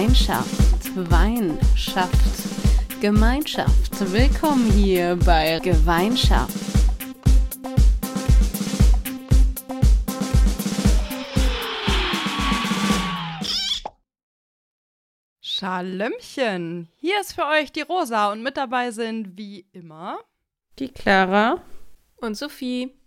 Gemeinschaft, Wein schafft Gemeinschaft. Willkommen hier bei Gemeinschaft. Schalömchen! Hier ist für euch die Rosa und mit dabei sind wie immer die Clara und Sophie.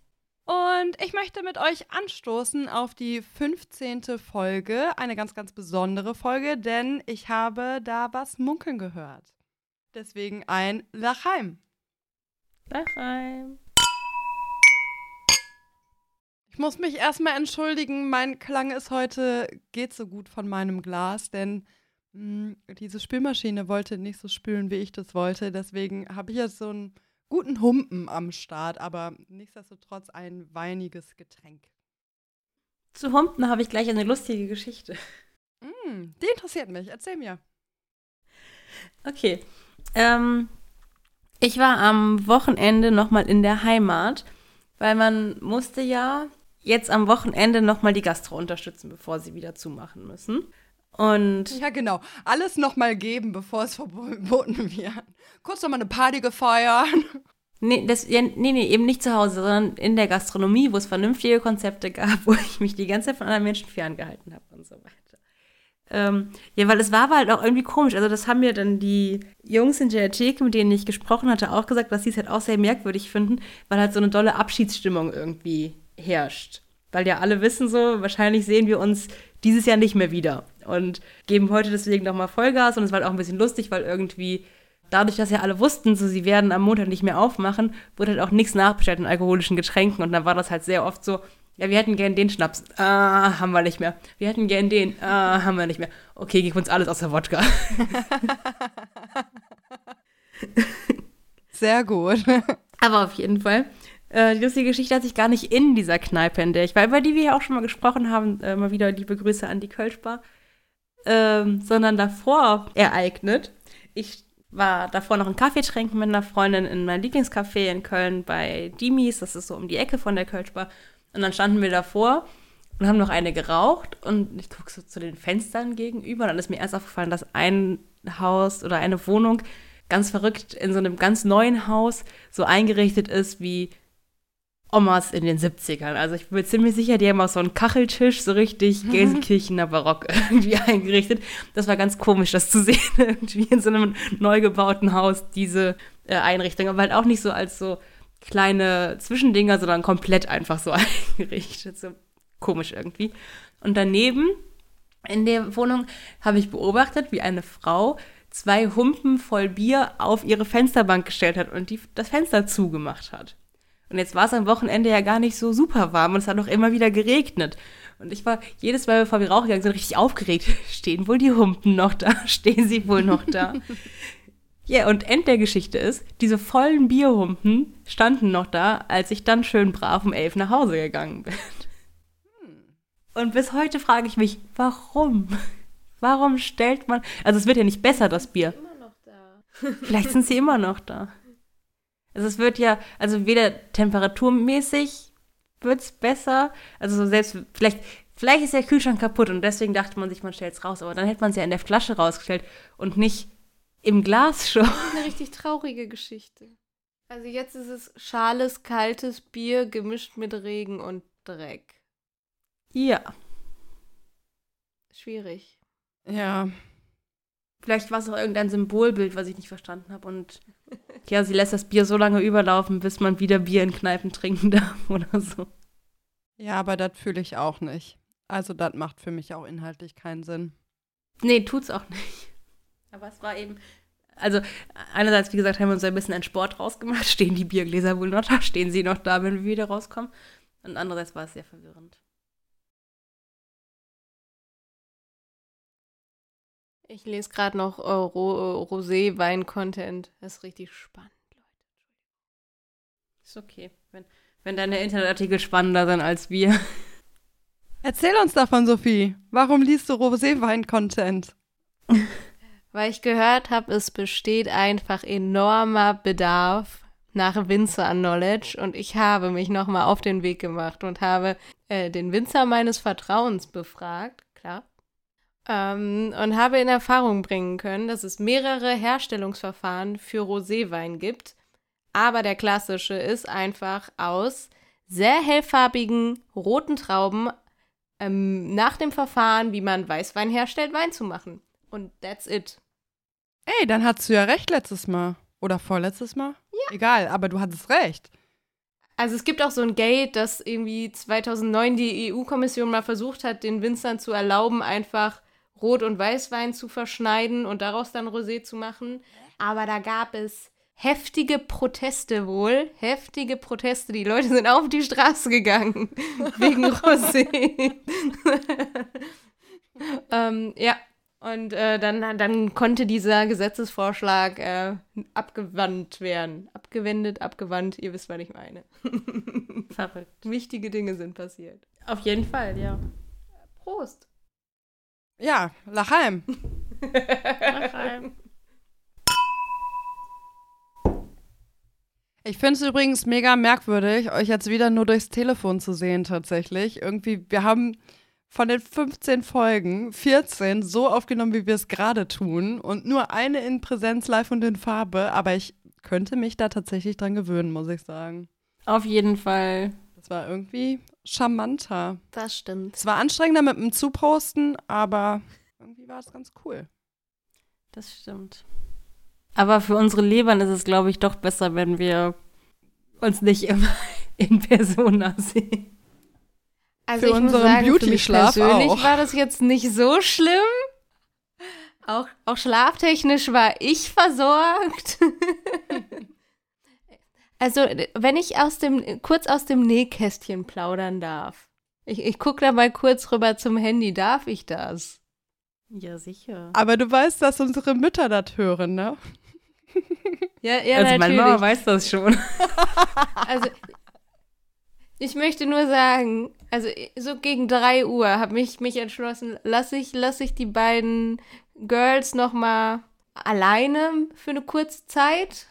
Und ich möchte mit euch anstoßen auf die 15. Folge, eine ganz, ganz besondere Folge, denn ich habe da was munkeln gehört. Deswegen ein Lachheim. Lachheim. Ich muss mich erstmal entschuldigen, mein Klang ist heute, geht so gut von meinem Glas, denn mh, hm, diese Spülmaschine wollte nicht so spülen, wie ich das wollte. Deswegen habe ich jetzt so ein guten Humpen am Start, aber nichtsdestotrotz ein weiniges Getränk. Zu Humpen habe ich gleich eine lustige Geschichte. Mm, die interessiert mich. Erzähl mir. Okay. Ähm, ich war am Wochenende nochmal in der Heimat, weil man musste ja jetzt am Wochenende nochmal die Gastro unterstützen, bevor sie wieder zumachen müssen. Und ja, genau. Alles nochmal geben, bevor es verboten wird. Kurz nochmal eine Party gefeiert. Nee, das, ja, nee, nee, eben nicht zu Hause, sondern in der Gastronomie, wo es vernünftige Konzepte gab, wo ich mich die ganze Zeit von anderen Menschen ferngehalten habe und so weiter. Ähm, ja, weil es war halt auch irgendwie komisch. Also, das haben mir dann die Jungs in der Theke, mit denen ich gesprochen hatte, auch gesagt, dass sie es halt auch sehr merkwürdig finden, weil halt so eine dolle Abschiedsstimmung irgendwie herrscht. Weil ja alle wissen so, wahrscheinlich sehen wir uns dieses Jahr nicht mehr wieder. Und geben heute deswegen nochmal Vollgas. Und es war halt auch ein bisschen lustig, weil irgendwie dadurch, dass ja alle wussten, so sie werden am Montag nicht mehr aufmachen, wurde halt auch nichts nachbestellt in alkoholischen Getränken. Und dann war das halt sehr oft so, ja, wir hätten gern den Schnaps. Ah, haben wir nicht mehr. Wir hätten gern den. Ah, haben wir nicht mehr. Okay, gib uns alles außer Wodka. Sehr gut. Aber auf jeden Fall. Äh, die lustige Geschichte hat sich gar nicht in dieser Kneipe, in der ich war, über die wir ja auch schon mal gesprochen haben, äh, mal wieder liebe Grüße an die Kölschbar, ähm, sondern davor ereignet. Ich war davor noch einen Kaffee trinken mit einer Freundin in meinem Lieblingscafé in Köln bei Dimis, das ist so um die Ecke von der Kölschbar. Und dann standen wir davor und haben noch eine geraucht und ich gucke so zu den Fenstern gegenüber und dann ist mir erst aufgefallen, dass ein Haus oder eine Wohnung ganz verrückt in so einem ganz neuen Haus so eingerichtet ist wie Omas in den 70ern. Also ich bin ziemlich sicher, die haben auch so einen Kacheltisch, so richtig Gelsenkirchener Barock irgendwie eingerichtet. Das war ganz komisch, das zu sehen, irgendwie in so einem neu gebauten Haus, diese äh, Einrichtung. Aber halt auch nicht so als so kleine Zwischendinger, sondern komplett einfach so eingerichtet. So komisch irgendwie. Und daneben in der Wohnung habe ich beobachtet, wie eine Frau zwei Humpen voll Bier auf ihre Fensterbank gestellt hat und die, das Fenster zugemacht hat. Und jetzt war es am Wochenende ja gar nicht so super warm und es hat auch immer wieder geregnet. Und ich war jedes Mal, bevor wir rausgegangen sind, richtig aufgeregt. Stehen wohl die Humpen noch da? Stehen sie wohl noch da? Ja, yeah, und End der Geschichte ist, diese vollen Bierhumpen standen noch da, als ich dann schön brav um elf nach Hause gegangen bin. Hm. Und bis heute frage ich mich, warum? Warum stellt man. Also, es wird ja nicht besser, das Bier. Noch. Vielleicht sind sie immer noch da. Also es wird ja, also weder temperaturmäßig wird es besser, also so selbst, vielleicht, vielleicht ist der Kühlschrank kaputt und deswegen dachte man sich, man stellt es raus, aber dann hätte man es ja in der Flasche rausgestellt und nicht im Glas schon. Eine richtig traurige Geschichte. Also jetzt ist es schales, kaltes Bier gemischt mit Regen und Dreck. Ja. Schwierig. Ja. Vielleicht war es auch irgendein Symbolbild, was ich nicht verstanden habe. Und ja, sie lässt das Bier so lange überlaufen, bis man wieder Bier in Kneipen trinken darf oder so. Ja, aber das fühle ich auch nicht. Also, das macht für mich auch inhaltlich keinen Sinn. Nee, tut's auch nicht. Aber es war eben. Also, einerseits, wie gesagt, haben wir uns ein bisschen einen Sport rausgemacht. Stehen die Biergläser wohl noch da? Stehen sie noch da, wenn wir wieder rauskommen? Und andererseits war es sehr verwirrend. Ich lese gerade noch äh, Ro Rosé-Wein-Content. Das ist richtig spannend, Leute. Ist okay, wenn, wenn deine Internetartikel spannender sind als wir. Erzähl uns davon, Sophie. Warum liest du Rosé-Wein-Content? Weil ich gehört habe, es besteht einfach enormer Bedarf nach Winzer-Knowledge und ich habe mich nochmal auf den Weg gemacht und habe äh, den Winzer meines Vertrauens befragt, Ähm, und habe in Erfahrung bringen können, dass es mehrere Herstellungsverfahren für Roséwein gibt. Aber der klassische ist einfach aus sehr hellfarbigen roten Trauben ähm, nach dem Verfahren, wie man Weißwein herstellt, Wein zu machen. Und that's it. Ey, dann hattest du ja recht letztes Mal. Oder vorletztes Mal? Ja. Egal, aber du hattest recht. Also es gibt auch so ein Gate, dass irgendwie 2009 die EU-Kommission mal versucht hat, den Winzern zu erlauben, einfach Rot- und Weißwein zu verschneiden und daraus dann Rosé zu machen. Aber da gab es heftige Proteste wohl, heftige Proteste. Die Leute sind auf die Straße gegangen wegen Rosé. ähm, ja, und äh, dann, dann konnte dieser Gesetzesvorschlag äh, abgewandt werden. Abgewendet, abgewandt, ihr wisst, was ich meine. Verrückt. Wichtige Dinge sind passiert. Auf jeden Fall, ja. Prost. Ja, Lachheim. Ich finde es übrigens mega merkwürdig, euch jetzt wieder nur durchs Telefon zu sehen, tatsächlich. Irgendwie, wir haben von den 15 Folgen 14 so aufgenommen, wie wir es gerade tun. Und nur eine in Präsenz live und in Farbe. Aber ich könnte mich da tatsächlich dran gewöhnen, muss ich sagen. Auf jeden Fall. Das war irgendwie charmanter. Das stimmt. Es war anstrengender mit dem Zuposten, aber irgendwie war es ganz cool. Das stimmt. Aber für unsere Lebern ist es, glaube ich, doch besser, wenn wir uns nicht immer in Persona sehen. Also Für ich muss unseren sagen, für mich persönlich auch. war das jetzt nicht so schlimm. Auch, auch schlaftechnisch war ich versorgt. also, wenn ich aus dem, kurz aus dem Nähkästchen plaudern darf. Ich, ich gucke da mal kurz rüber zum Handy. Darf ich das? Ja, sicher. Aber du weißt, dass unsere Mütter das hören, ne? Ja, ja, also meine Mama natürlich. weiß das schon. Also, ich möchte nur sagen, also so gegen 3 Uhr habe ich mich entschlossen, lasse ich, lass ich die beiden Girls noch mal alleine für eine kurze Zeit.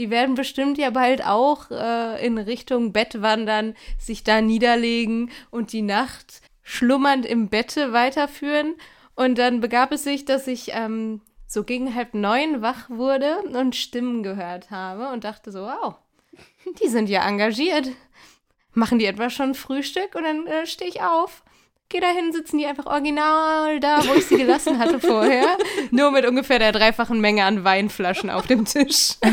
Die werden bestimmt ja bald auch äh, in Richtung Bett wandern, sich da niederlegen und die Nacht schlummernd im Bette weiterführen. Und dann begab es sich, dass ich ähm, so gegen halb neun wach wurde und Stimmen gehört habe und dachte so, wow, die sind ja engagiert. Machen die etwa schon Frühstück und dann äh, stehe ich auf. Geh dahin, sitzen die einfach original da, wo ich sie gelassen hatte vorher. Nur mit ungefähr der dreifachen Menge an Weinflaschen auf dem Tisch.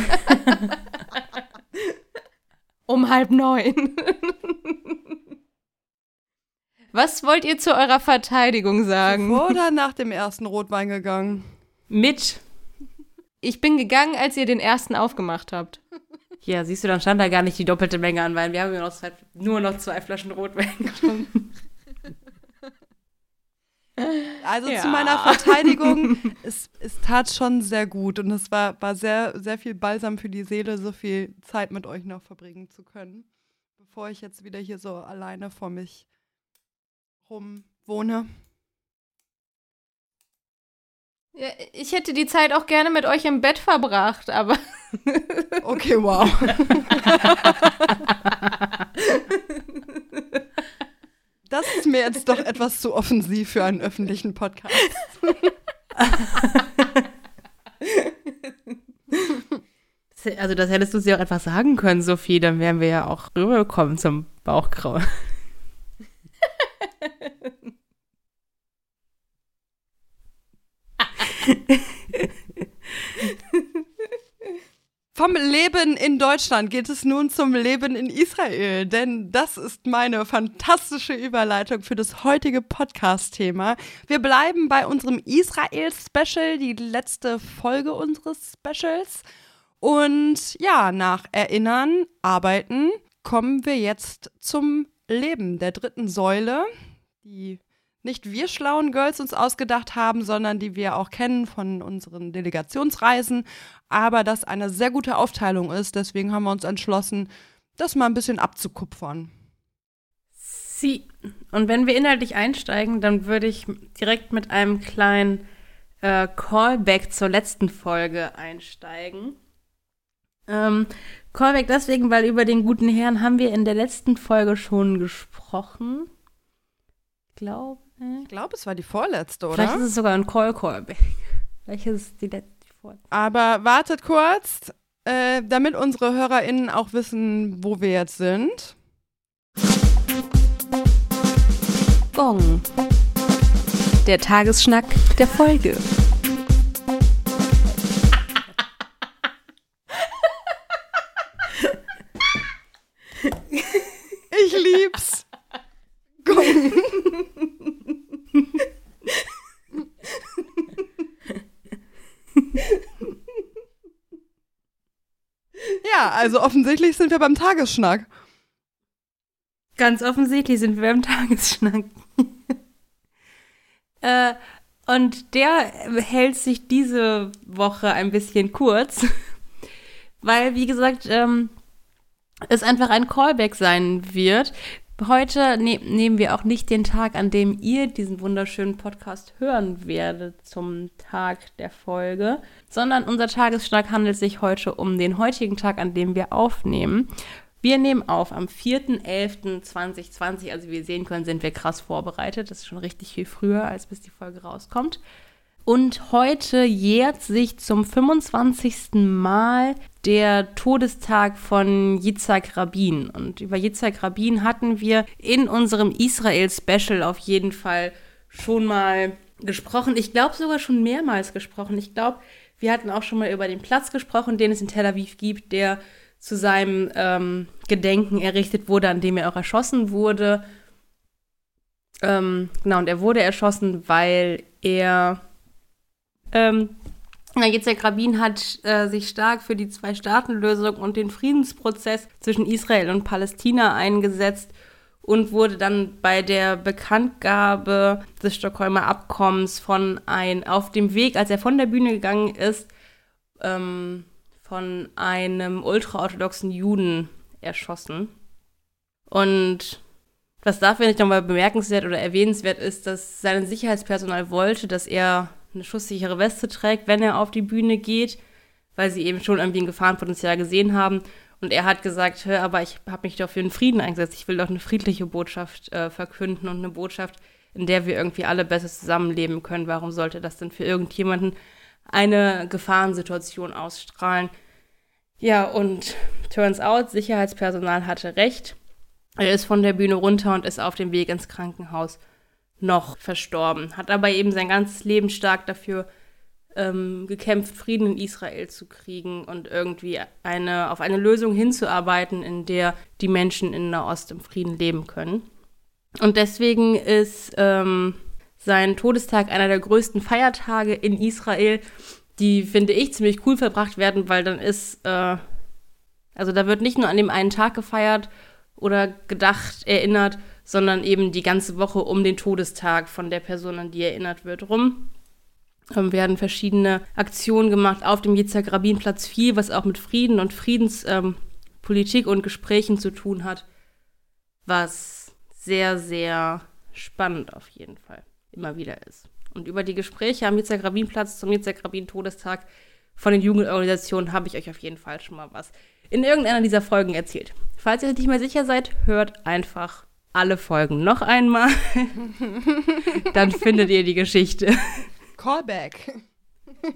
um halb neun. Was wollt ihr zu eurer Verteidigung sagen? Oder nach dem ersten Rotwein gegangen. Mit. Ich bin gegangen, als ihr den ersten aufgemacht habt. Ja, siehst du, dann stand da gar nicht die doppelte Menge an Wein. Wir haben ja noch zwei, nur noch zwei Flaschen Rotwein getrunken. Also Ja. zu meiner Verteidigung, es, es tat schon sehr gut und es war, war sehr, sehr viel Balsam für die Seele, so viel Zeit mit euch noch verbringen zu können, bevor ich jetzt wieder hier so alleine vor mich rum wohne. Ja, ich hätte die Zeit auch gerne mit euch im Bett verbracht, aber Okay, wow. Das ist mir jetzt doch etwas zu offensiv für einen öffentlichen Podcast. Also, das hättest du sie auch einfach sagen können, Sophie. Dann wären wir ja auch rübergekommen zum Bauchgrauen. Vom Leben in Deutschland geht es nun zum Leben in Israel, denn das ist meine fantastische Überleitung für das heutige Podcast-Thema. Wir bleiben bei unserem Israel-Special, die letzte Folge unseres Specials. Und ja, nach Erinnern, Arbeiten kommen wir jetzt zum Leben der dritten Säule, die nicht wir schlauen Girls uns ausgedacht haben, sondern die wir auch kennen von unseren Delegationsreisen, aber das eine sehr gute Aufteilung ist. Deswegen haben wir uns entschlossen, das mal ein bisschen abzukupfern. Sie. Und wenn wir inhaltlich einsteigen, dann würde ich direkt mit einem kleinen äh, Callback zur letzten Folge einsteigen. Ähm, Callback deswegen, weil über den guten Herrn haben wir in der letzten Folge schon gesprochen. Glaube Ich glaube, es war die vorletzte, oder? Vielleicht ist es sogar ein Call Callback. Vielleicht ist es die letzte die vorletzte. Aber wartet kurz, äh, damit unsere HörerInnen auch wissen, wo wir jetzt sind. Gong. Der Tagesschnack der Folge. Ich lieb's. ja, also offensichtlich sind wir beim Tagesschnack. Ganz offensichtlich sind wir beim Tagesschnack. äh, und der hält sich diese Woche ein bisschen kurz, weil, wie gesagt, ähm, es einfach ein Callback sein wird. Heute ne nehmen wir auch nicht den Tag, an dem ihr diesen wunderschönen Podcast hören werdet zum Tag der Folge, sondern unser Tagesschlag handelt sich heute um den heutigen Tag, an dem wir aufnehmen. Wir nehmen auf am 4.11.2020, also wie wir sehen können, sind wir krass vorbereitet. Das ist schon richtig viel früher, als bis die Folge rauskommt. Und heute jährt sich zum 25. Mal der Todestag von Yitzhak Rabin. Und über Yitzhak Rabin hatten wir in unserem Israel-Special auf jeden Fall schon mal gesprochen. Ich glaube sogar schon mehrmals gesprochen. Ich glaube, wir hatten auch schon mal über den Platz gesprochen, den es in Tel Aviv gibt, der zu seinem ähm, Gedenken errichtet wurde, an dem er auch erschossen wurde. Ähm, genau, und er wurde erschossen, weil er ähm, Yitzhak Rabin hat äh, sich stark für die Zwei-Staaten-Lösung und den Friedensprozess zwischen Israel und Palästina eingesetzt und wurde dann bei der Bekanntgabe des Stockholmer Abkommens von ein auf dem Weg, als er von der Bühne gegangen ist, ähm, von einem ultraorthodoxen Juden erschossen. Und was dafür nicht nochmal bemerkenswert oder erwähnenswert ist, dass sein Sicherheitspersonal wollte, dass er eine schusssichere Weste trägt, wenn er auf die Bühne geht, weil sie eben schon irgendwie ein Gefahrenpotenzial gesehen haben. Und er hat gesagt, hör, aber ich habe mich doch für den Frieden eingesetzt. Ich will doch eine friedliche Botschaft äh, verkünden und eine Botschaft, in der wir irgendwie alle besser zusammenleben können. Warum sollte das denn für irgendjemanden eine Gefahrensituation ausstrahlen? Ja, und turns out, Sicherheitspersonal hatte recht. Er ist von der Bühne runter und ist auf dem Weg ins Krankenhaus noch verstorben. Hat aber eben sein ganzes Leben stark dafür ähm, gekämpft, Frieden in Israel zu kriegen und irgendwie eine, auf eine Lösung hinzuarbeiten, in der die Menschen in Nahost im Frieden leben können. Und deswegen ist ähm, sein Todestag einer der größten Feiertage in Israel, die, finde ich, ziemlich cool verbracht werden, weil dann ist, äh, also da wird nicht nur an dem einen Tag gefeiert oder gedacht, erinnert, sondern eben die ganze Woche um den Todestag von der Person, an die erinnert wird, rum. Ähm, werden verschiedene Aktionen gemacht auf dem Yitzhak Rabin Platz 4, was auch mit Frieden und Friedenspolitik ähm, und Gesprächen zu tun hat, was sehr, sehr spannend auf jeden Fall immer wieder ist. Und über die Gespräche am Yitzhak Rabin Platz zum Yitzhak Rabin Todestag von den Jugendorganisationen habe ich euch auf jeden Fall schon mal was in irgendeiner dieser Folgen erzählt. Falls ihr nicht mehr sicher seid, hört einfach alle Folgen noch einmal. Dann findet ihr die Geschichte. Callback.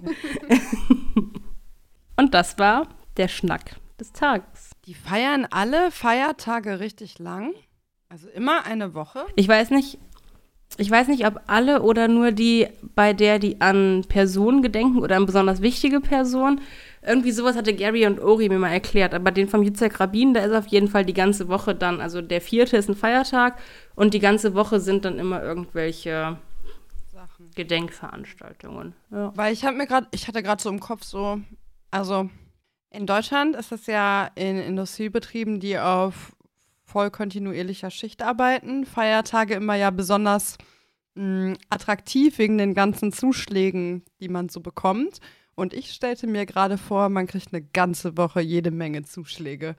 Und das war der Schnack des Tages. Die feiern alle Feiertage richtig lang. Also immer eine Woche. Ich weiß nicht, ich weiß nicht, ob alle oder nur die, bei der die an Personen gedenken oder an besonders wichtige Personen. Irgendwie sowas hatte Gary und Ori mir mal erklärt. Aber den vom Yitzhak Rabin, da ist auf jeden Fall die ganze Woche dann, also der vierte ist ein Feiertag und die ganze Woche sind dann immer irgendwelche Sachen. Gedenkveranstaltungen. Ja. Weil ich habe mir gerade, ich hatte gerade so im Kopf so, also in Deutschland ist das ja in Industriebetrieben, die auf voll kontinuierlicher Schicht arbeiten, Feiertage immer ja besonders mh, attraktiv wegen den ganzen Zuschlägen, die man so bekommt. Und ich stellte mir gerade vor, man kriegt eine ganze Woche jede Menge Zuschläge.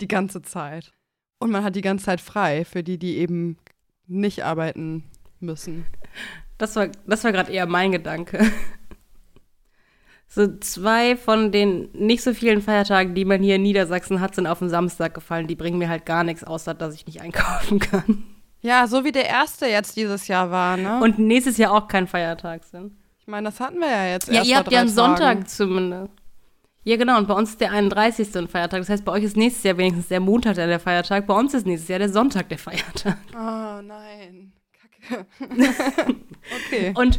Die ganze Zeit. Und man hat die ganze Zeit frei für die, die eben nicht arbeiten müssen. Das war, das war gerade eher mein Gedanke. So zwei von den nicht so vielen Feiertagen, die man hier in Niedersachsen hat, sind auf den Samstag gefallen. Die bringen mir halt gar nichts, außer dass ich nicht einkaufen kann. Ja, so wie der erste jetzt dieses Jahr war, ne? Und nächstes Jahr auch kein Feiertag sind. Ich meine, das hatten wir ja jetzt Ja, ihr habt ja einen Sonntag Tagen. zumindest. Ja, genau. Und bei uns ist der 31. ein Feiertag. Das heißt, bei euch ist nächstes Jahr wenigstens der Montag der, der Feiertag. Bei uns ist nächstes Jahr der Sonntag der Feiertag. Oh nein. Kacke. okay. Und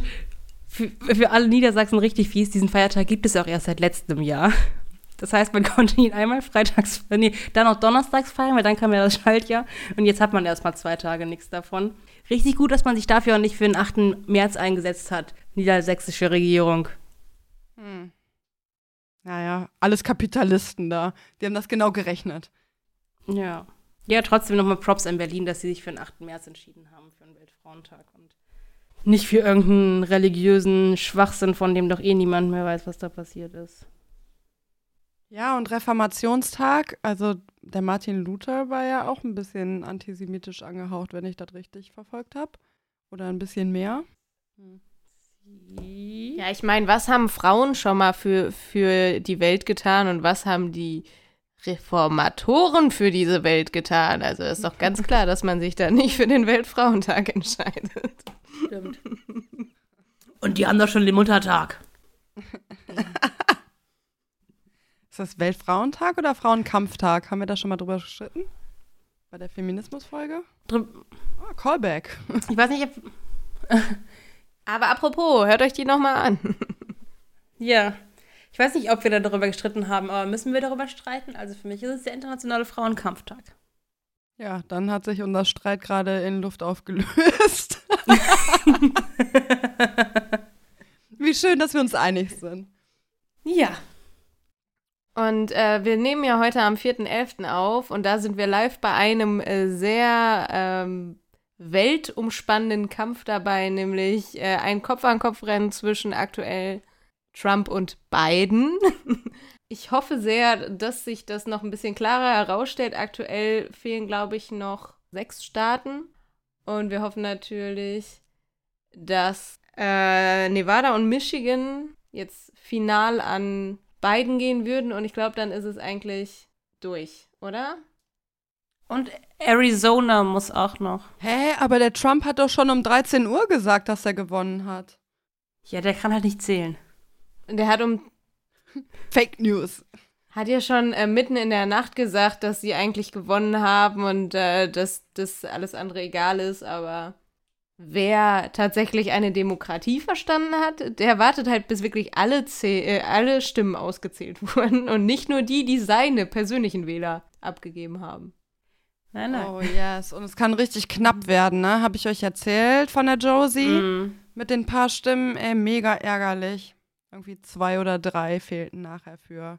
für, für alle Niedersachsen richtig fies, diesen Feiertag gibt es auch erst seit letztem Jahr. Das heißt, man konnte ihn einmal freitags, nee, dann auch donnerstags feiern, weil dann kam ja das Schaltjahr. Und jetzt hat man erst mal zwei Tage nichts davon. Richtig gut, dass man sich dafür auch nicht für den 8. März eingesetzt hat, niedersächsische Regierung. Hm. Naja, alles Kapitalisten da. Die haben das genau gerechnet. Ja. Ja, trotzdem nochmal Props an Berlin, dass sie sich für den 8. März entschieden haben, für den Weltfrauentag. Und nicht für irgendeinen religiösen Schwachsinn, von dem doch eh niemand mehr weiß, was da passiert ist. Ja, und Reformationstag, also der Martin Luther war ja auch ein bisschen antisemitisch angehaucht, wenn ich das richtig verfolgt habe. Oder ein bisschen mehr. Ja, ich meine, was haben Frauen schon mal für, für die Welt getan und was haben die Reformatoren für diese Welt getan? Also ist doch ganz klar, dass man sich da nicht für den Weltfrauentag entscheidet. Stimmt. Und die haben doch schon den Muttertag. Ist das Weltfrauentag oder Frauenkampftag? Haben wir da schon mal drüber gestritten? Bei der Feminismusfolge? Ah, Callback. Ich weiß nicht, ob. Aber apropos, hört euch die nochmal an. Ja. Ich weiß nicht, ob wir da darüber gestritten haben, aber müssen wir darüber streiten? Also für mich ist es der internationale Frauenkampftag. Ja, dann hat sich unser Streit gerade in Luft aufgelöst. Wie schön, dass wir uns einig sind. Ja. Und äh, wir nehmen ja heute am 4.11. auf und da sind wir live bei einem äh, sehr ähm, weltumspannenden Kampf dabei, nämlich äh, ein Kopf-an-Kopf-Rennen zwischen aktuell Trump und Biden. Ich hoffe sehr, dass sich das noch ein bisschen klarer herausstellt. Aktuell fehlen, glaube ich, noch sechs Staaten. Und wir hoffen natürlich, dass äh, Nevada und Michigan jetzt final an Biden gehen würden. Und ich glaube, dann ist es eigentlich durch, oder? Und Arizona muss auch noch. Hä, aber der Trump hat doch schon um 13 Uhr gesagt, dass er gewonnen hat. Ja, der kann halt nicht zählen. Und der hat um Fake News. hat ja schon äh, mitten in der Nacht gesagt, dass sie eigentlich gewonnen haben und äh, dass das alles andere egal ist, aber wer tatsächlich eine Demokratie verstanden hat, der wartet halt, bis wirklich alle, Zäh äh, alle Stimmen ausgezählt wurden und nicht nur die, die seine persönlichen Wähler abgegeben haben. Nein, nein. Oh yes, und es kann richtig knapp werden, ne? Habe ich euch erzählt von der Josie? Mm. Mit den paar Stimmen, ey, mega ärgerlich. Irgendwie zwei oder drei fehlten nachher für.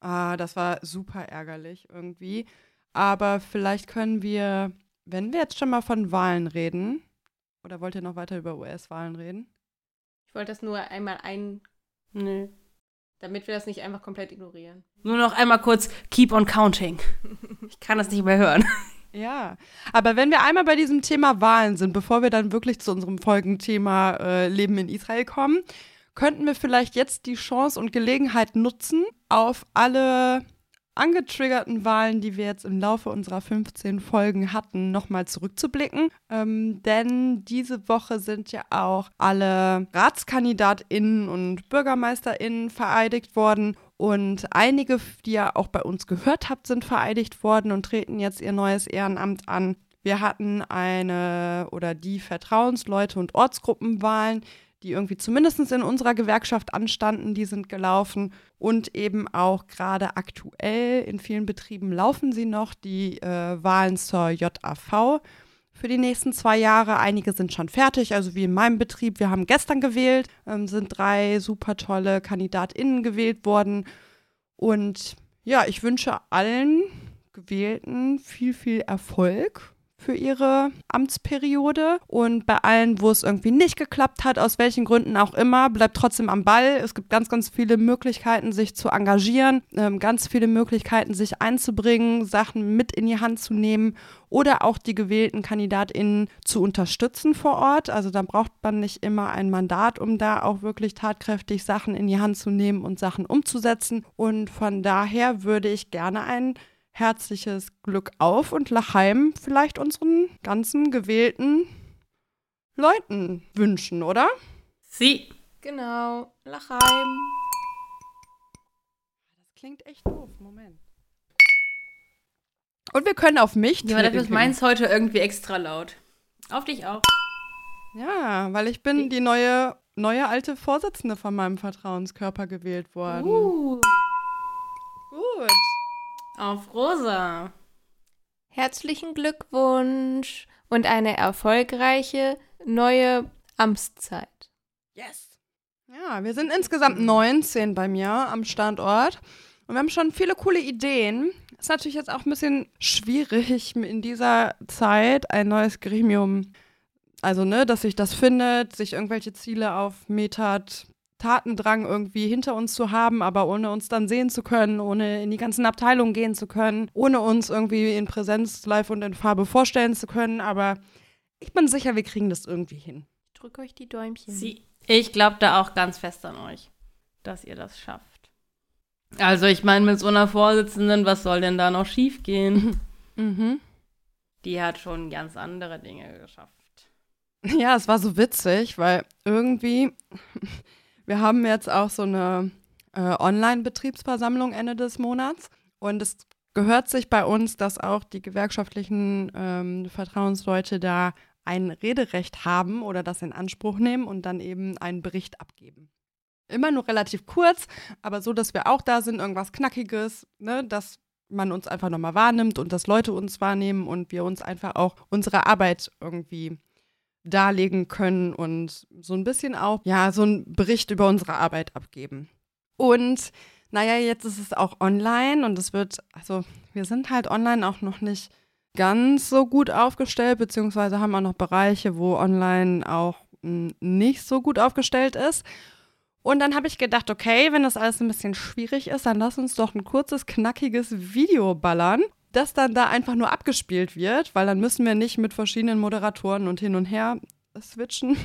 Ah, das war super ärgerlich irgendwie. Aber vielleicht können wir, wenn wir jetzt schon mal von Wahlen reden, oder wollt ihr noch weiter über US-Wahlen reden? Ich wollte das nur einmal ein, Nee. damit wir das nicht einfach komplett ignorieren. Nur noch einmal kurz Keep on Counting. Ich kann das nicht mehr hören. Ja, aber wenn wir einmal bei diesem Thema Wahlen sind, bevor wir dann wirklich zu unserem Folgenthema äh, Leben in Israel kommen, könnten wir vielleicht jetzt die Chance und Gelegenheit nutzen, auf alle angetriggerten Wahlen, die wir jetzt im Laufe unserer 15 Folgen hatten, nochmal zurückzublicken. Ähm, denn diese Woche sind ja auch alle RatskandidatInnen und BürgermeisterInnen vereidigt worden. Und einige, die ihr auch bei uns gehört habt, sind vereidigt worden und treten jetzt ihr neues Ehrenamt an. Wir hatten eine oder die Vertrauensleute und Ortsgruppenwahlen, die irgendwie zumindest in unserer Gewerkschaft anstanden, die sind gelaufen. Und eben auch gerade aktuell in vielen Betrieben laufen sie noch, die äh, Wahlen zur JAV für die nächsten zwei Jahre. Einige sind schon fertig, also wie in meinem Betrieb. Wir haben gestern gewählt, ähm, sind drei super tolle KandidatInnen gewählt worden. Und ja, ich wünsche allen Gewählten viel, viel Erfolg für ihre Amtsperiode. Und bei allen, wo es irgendwie nicht geklappt hat, aus welchen Gründen auch immer, bleibt trotzdem am Ball. Es gibt ganz, ganz viele Möglichkeiten, sich zu engagieren, ähm, ganz viele Möglichkeiten, sich einzubringen, Sachen mit in die Hand zu nehmen oder auch die gewählten KandidatInnen zu unterstützen vor Ort. Also da braucht man nicht immer ein Mandat, um da auch wirklich tatkräftig Sachen in die Hand zu nehmen und Sachen umzusetzen. Und von daher würde ich gerne ein herzliches Glück auf und Lachheim vielleicht unseren ganzen gewählten Leuten wünschen, oder? Sie. Genau, Lachheim. Das klingt echt doof. Moment. Und wir können auf mich Ja, aber dafür ist meins heute irgendwie extra laut. Auf dich auch. Ja, weil ich bin die neue, neue alte Vorsitzende von meinem Vertrauenskörper gewählt worden. Uh, Gut. Auf Rosa. Herzlichen Glückwunsch und eine erfolgreiche neue Amtszeit. Yes. Ja, wir sind insgesamt 19 bei mir am Standort. Und wir haben schon viele coole Ideen. Ist natürlich jetzt auch ein bisschen schwierig in dieser Zeit ein neues Gremium, also ne, dass sich das findet, sich irgendwelche Ziele aufmetert, Tatendrang irgendwie hinter uns zu haben, aber ohne uns dann sehen zu können, ohne in die ganzen Abteilungen gehen zu können, ohne uns irgendwie in Präsenz, live und in Farbe vorstellen zu können. Aber ich bin sicher, wir kriegen das irgendwie hin. Ich drücke euch die Däumchen. Sie. Ich glaube da auch ganz fest an euch, dass ihr das schafft. Also, ich meine, mit so einer Vorsitzenden, was soll denn da noch schiefgehen? Mhm. Die hat schon ganz andere Dinge geschafft. Ja, es war so witzig, weil irgendwie, wir haben jetzt auch so eine äh, Online-Betriebsversammlung Ende des Monats und es gehört sich bei uns, dass auch die gewerkschaftlichen ähm, Vertrauensleute da ein Rederecht haben oder das in Anspruch nehmen und dann eben einen Bericht abgeben. Immer nur relativ kurz, aber so, dass wir auch da sind, irgendwas Knackiges, ne, dass man uns einfach nochmal wahrnimmt und dass Leute uns wahrnehmen und wir uns einfach auch unsere Arbeit irgendwie darlegen können und so ein bisschen auch, ja, so einen Bericht über unsere Arbeit abgeben. Und naja, jetzt ist es auch online und es wird, also wir sind halt online auch noch nicht ganz so gut aufgestellt, beziehungsweise haben auch noch Bereiche, wo online auch mh, nicht so gut aufgestellt ist. Und dann habe ich gedacht, okay, wenn das alles ein bisschen schwierig ist, dann lass uns doch ein kurzes, knackiges Video ballern, das dann da einfach nur abgespielt wird, weil dann müssen wir nicht mit verschiedenen Moderatoren und hin und her switchen.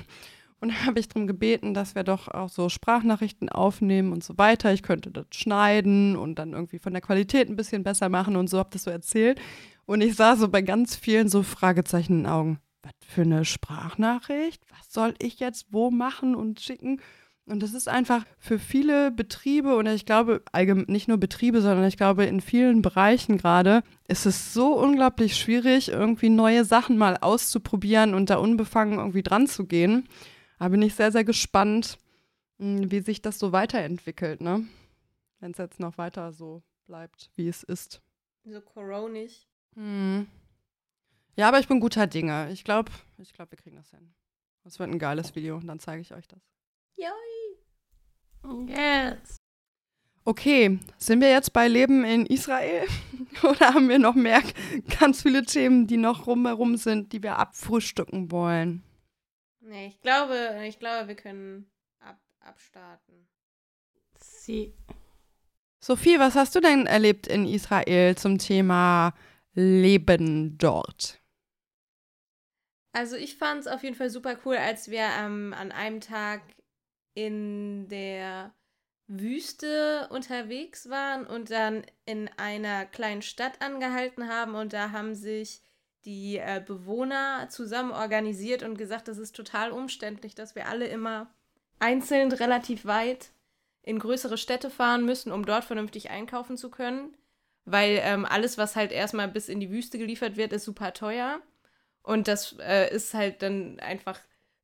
Und dann habe ich darum gebeten, dass wir doch auch so Sprachnachrichten aufnehmen und so weiter. Ich könnte das schneiden und dann irgendwie von der Qualität ein bisschen besser machen und so habe das so erzählt. Und ich sah so bei ganz vielen so Fragezeichen in den Augen. Was für eine Sprachnachricht? Was soll ich jetzt wo machen und schicken? Und das ist einfach für viele Betriebe und ich glaube, nicht nur Betriebe, sondern ich glaube, in vielen Bereichen gerade ist es so unglaublich schwierig, irgendwie neue Sachen mal auszuprobieren und da unbefangen irgendwie dran zu gehen. Da bin ich sehr, sehr gespannt, mh, wie sich das so weiterentwickelt, ne? Wenn es jetzt noch weiter so bleibt, wie es ist. So coronig. Hm. Ja, aber ich bin guter Dinge. Ich glaube, ich glaube, wir kriegen das hin. Das wird ein geiles Video und dann zeige ich euch das. Yes. Okay, sind wir jetzt bei Leben in Israel oder haben wir noch mehr ganz viele Themen, die noch rumherum sind, die wir abfrühstücken wollen? Nee, ich glaube, ich glaube, wir können ab, abstarten. Sie. Sophie, was hast du denn erlebt in Israel zum Thema Leben dort? Also ich fand es auf jeden Fall super cool, als wir ähm, an einem Tag in der Wüste unterwegs waren und dann in einer kleinen Stadt angehalten haben und da haben sich die äh, Bewohner zusammen organisiert und gesagt, das ist total umständlich, dass wir alle immer einzeln relativ weit in größere Städte fahren müssen, um dort vernünftig einkaufen zu können, weil ähm, alles, was halt erstmal bis in die Wüste geliefert wird, ist super teuer. Und das äh, ist halt dann einfach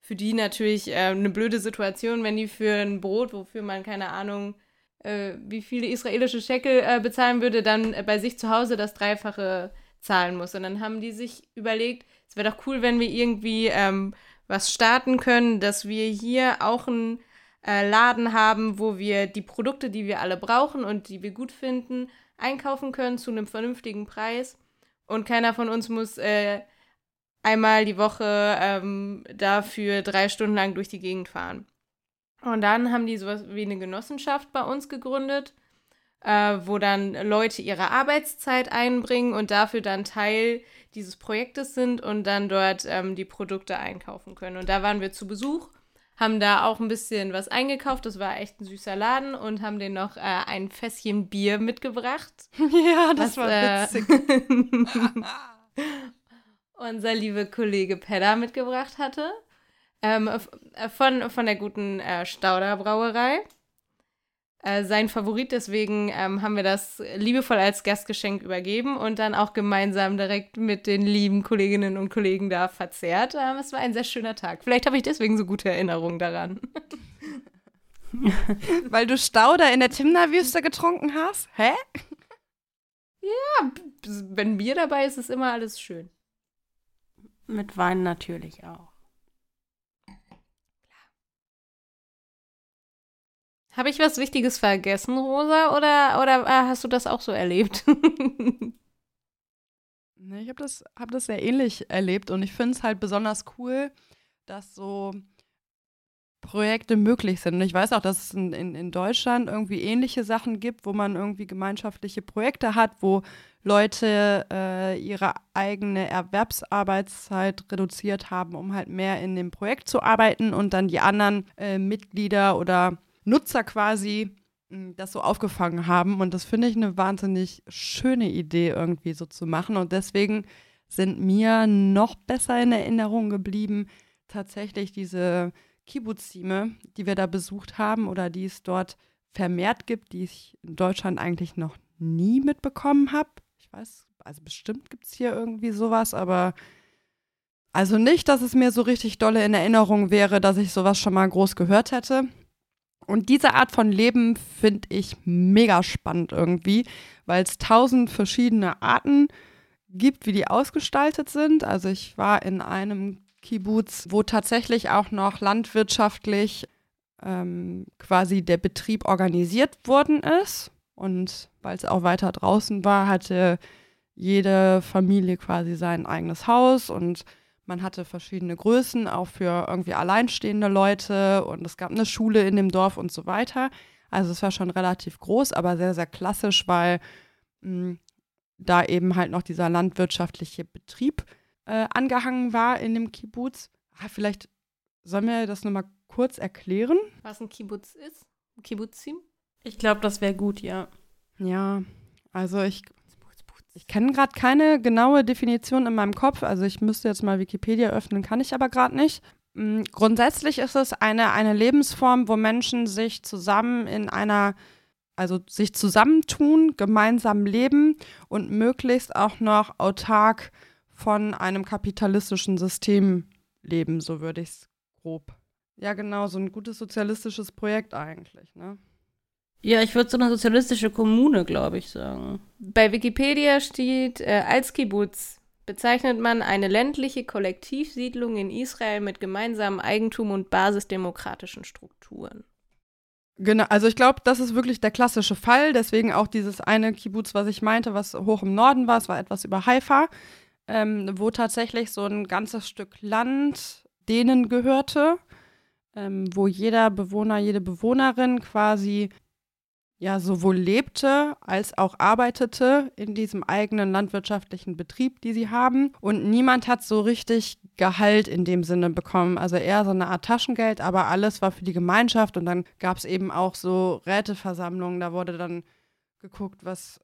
für die natürlich äh, eine blöde Situation, wenn die für ein Brot, wofür man keine Ahnung, äh, wie viele israelische Shekel äh, bezahlen würde, dann äh, bei sich zu Hause das Dreifache zahlen muss. Und dann haben die sich überlegt, es wäre doch cool, wenn wir irgendwie ähm, was starten können, dass wir hier auch einen äh, Laden haben, wo wir die Produkte, die wir alle brauchen und die wir gut finden, einkaufen können zu einem vernünftigen Preis. Und keiner von uns muss äh, einmal die Woche ähm, dafür drei Stunden lang durch die Gegend fahren. Und dann haben die sowas wie eine Genossenschaft bei uns gegründet, äh, wo dann Leute ihre Arbeitszeit einbringen und dafür dann Teil dieses Projektes sind und dann dort ähm, die Produkte einkaufen können. Und da waren wir zu Besuch haben da auch ein bisschen was eingekauft. Das war echt ein süßer Laden und haben denen noch äh, ein Fässchen Bier mitgebracht. Ja, das was, war äh, witzig. unser liebe Kollege Pedda mitgebracht hatte. Ähm, äh, von, von der guten äh, Stauder Brauerei. Äh, sein Favorit, deswegen ähm, haben wir das liebevoll als Gastgeschenk übergeben und dann auch gemeinsam direkt mit den lieben Kolleginnen und Kollegen da verzehrt. Ähm, es war ein sehr schöner Tag. Vielleicht habe ich deswegen so gute Erinnerungen daran. Weil du Stauder in der Timna-Wüste getrunken hast? Hä? Wenn Bier dabei ist, ist immer alles schön. Mit Wein natürlich auch. Habe ich was Wichtiges vergessen, Rosa, oder, oder äh, hast du das auch so erlebt? Nee, ich habe das, hab das sehr ähnlich erlebt und ich finde es halt besonders cool, dass so Projekte möglich sind. Und ich weiß auch, dass es in, in, in Deutschland irgendwie ähnliche Sachen gibt, wo man irgendwie gemeinschaftliche Projekte hat, wo Leute äh, ihre eigene Erwerbsarbeitszeit reduziert haben, um halt mehr in dem Projekt zu arbeiten und dann die anderen äh, Mitglieder oder Nutzer quasi mh, das so aufgefangen haben. Und das finde ich eine wahnsinnig schöne Idee, irgendwie so zu machen. Und deswegen sind mir noch besser in Erinnerung geblieben, tatsächlich diese Kibbutzime, die wir da besucht haben oder die es dort vermehrt gibt, die ich in Deutschland eigentlich noch nie mitbekommen habe. Weiß, also bestimmt gibt es hier irgendwie sowas, aber also nicht, dass es mir so richtig dolle in Erinnerung wäre, dass ich sowas schon mal groß gehört hätte. Und diese Art von Leben finde ich mega spannend irgendwie, weil es tausend verschiedene Arten gibt, wie die ausgestaltet sind. Also ich war in einem Kibbutz, wo tatsächlich auch noch landwirtschaftlich ähm, quasi der Betrieb organisiert worden ist. Und weil es auch weiter draußen war, hatte jede Familie quasi sein eigenes Haus und man hatte verschiedene Größen, auch für irgendwie alleinstehende Leute und es gab eine Schule in dem Dorf und so weiter. Also es war schon relativ groß, aber sehr, sehr klassisch, weil mh, da eben halt noch dieser landwirtschaftliche Betrieb äh, angehangen war in dem Kibbutz. Ah, vielleicht sollen wir das nochmal kurz erklären? Was ein Kibbutz ist? Ein Kibbutzim? Ich glaube, das wäre gut, ja. Ja, also ich, ich kenne gerade keine genaue Definition in meinem Kopf. Also ich müsste jetzt mal Wikipedia öffnen, kann ich aber gerade nicht. Mm, Grundsätzlich ist es eine, eine Lebensform, wo Menschen sich zusammen in einer, also sich zusammentun, gemeinsam leben und möglichst auch noch autark von einem kapitalistischen System leben, so würde ich es grob. Ja, genau, so ein gutes sozialistisches Projekt eigentlich, ne? Ja, ich würde so eine sozialistische Kommune, glaube ich, sagen. Bei Wikipedia steht, äh, als Kibbutz bezeichnet man eine ländliche Kollektivsiedlung in Israel mit gemeinsamem Eigentum und basisdemokratischen Strukturen. Genau, also ich glaube, das ist wirklich der klassische Fall. Deswegen auch dieses eine Kibbutz, was ich meinte, was hoch im Norden war, es war etwas über Haifa, ähm, wo tatsächlich so ein ganzes Stück Land denen gehörte, ähm, wo jeder Bewohner, jede Bewohnerin quasi ja sowohl lebte als auch arbeitete in diesem eigenen landwirtschaftlichen Betrieb, die sie haben. Und niemand hat so richtig Gehalt in dem Sinne bekommen. Also eher so eine Art Taschengeld, aber alles war für die Gemeinschaft. Und dann gab es eben auch so Räteversammlungen. Da wurde dann geguckt, was,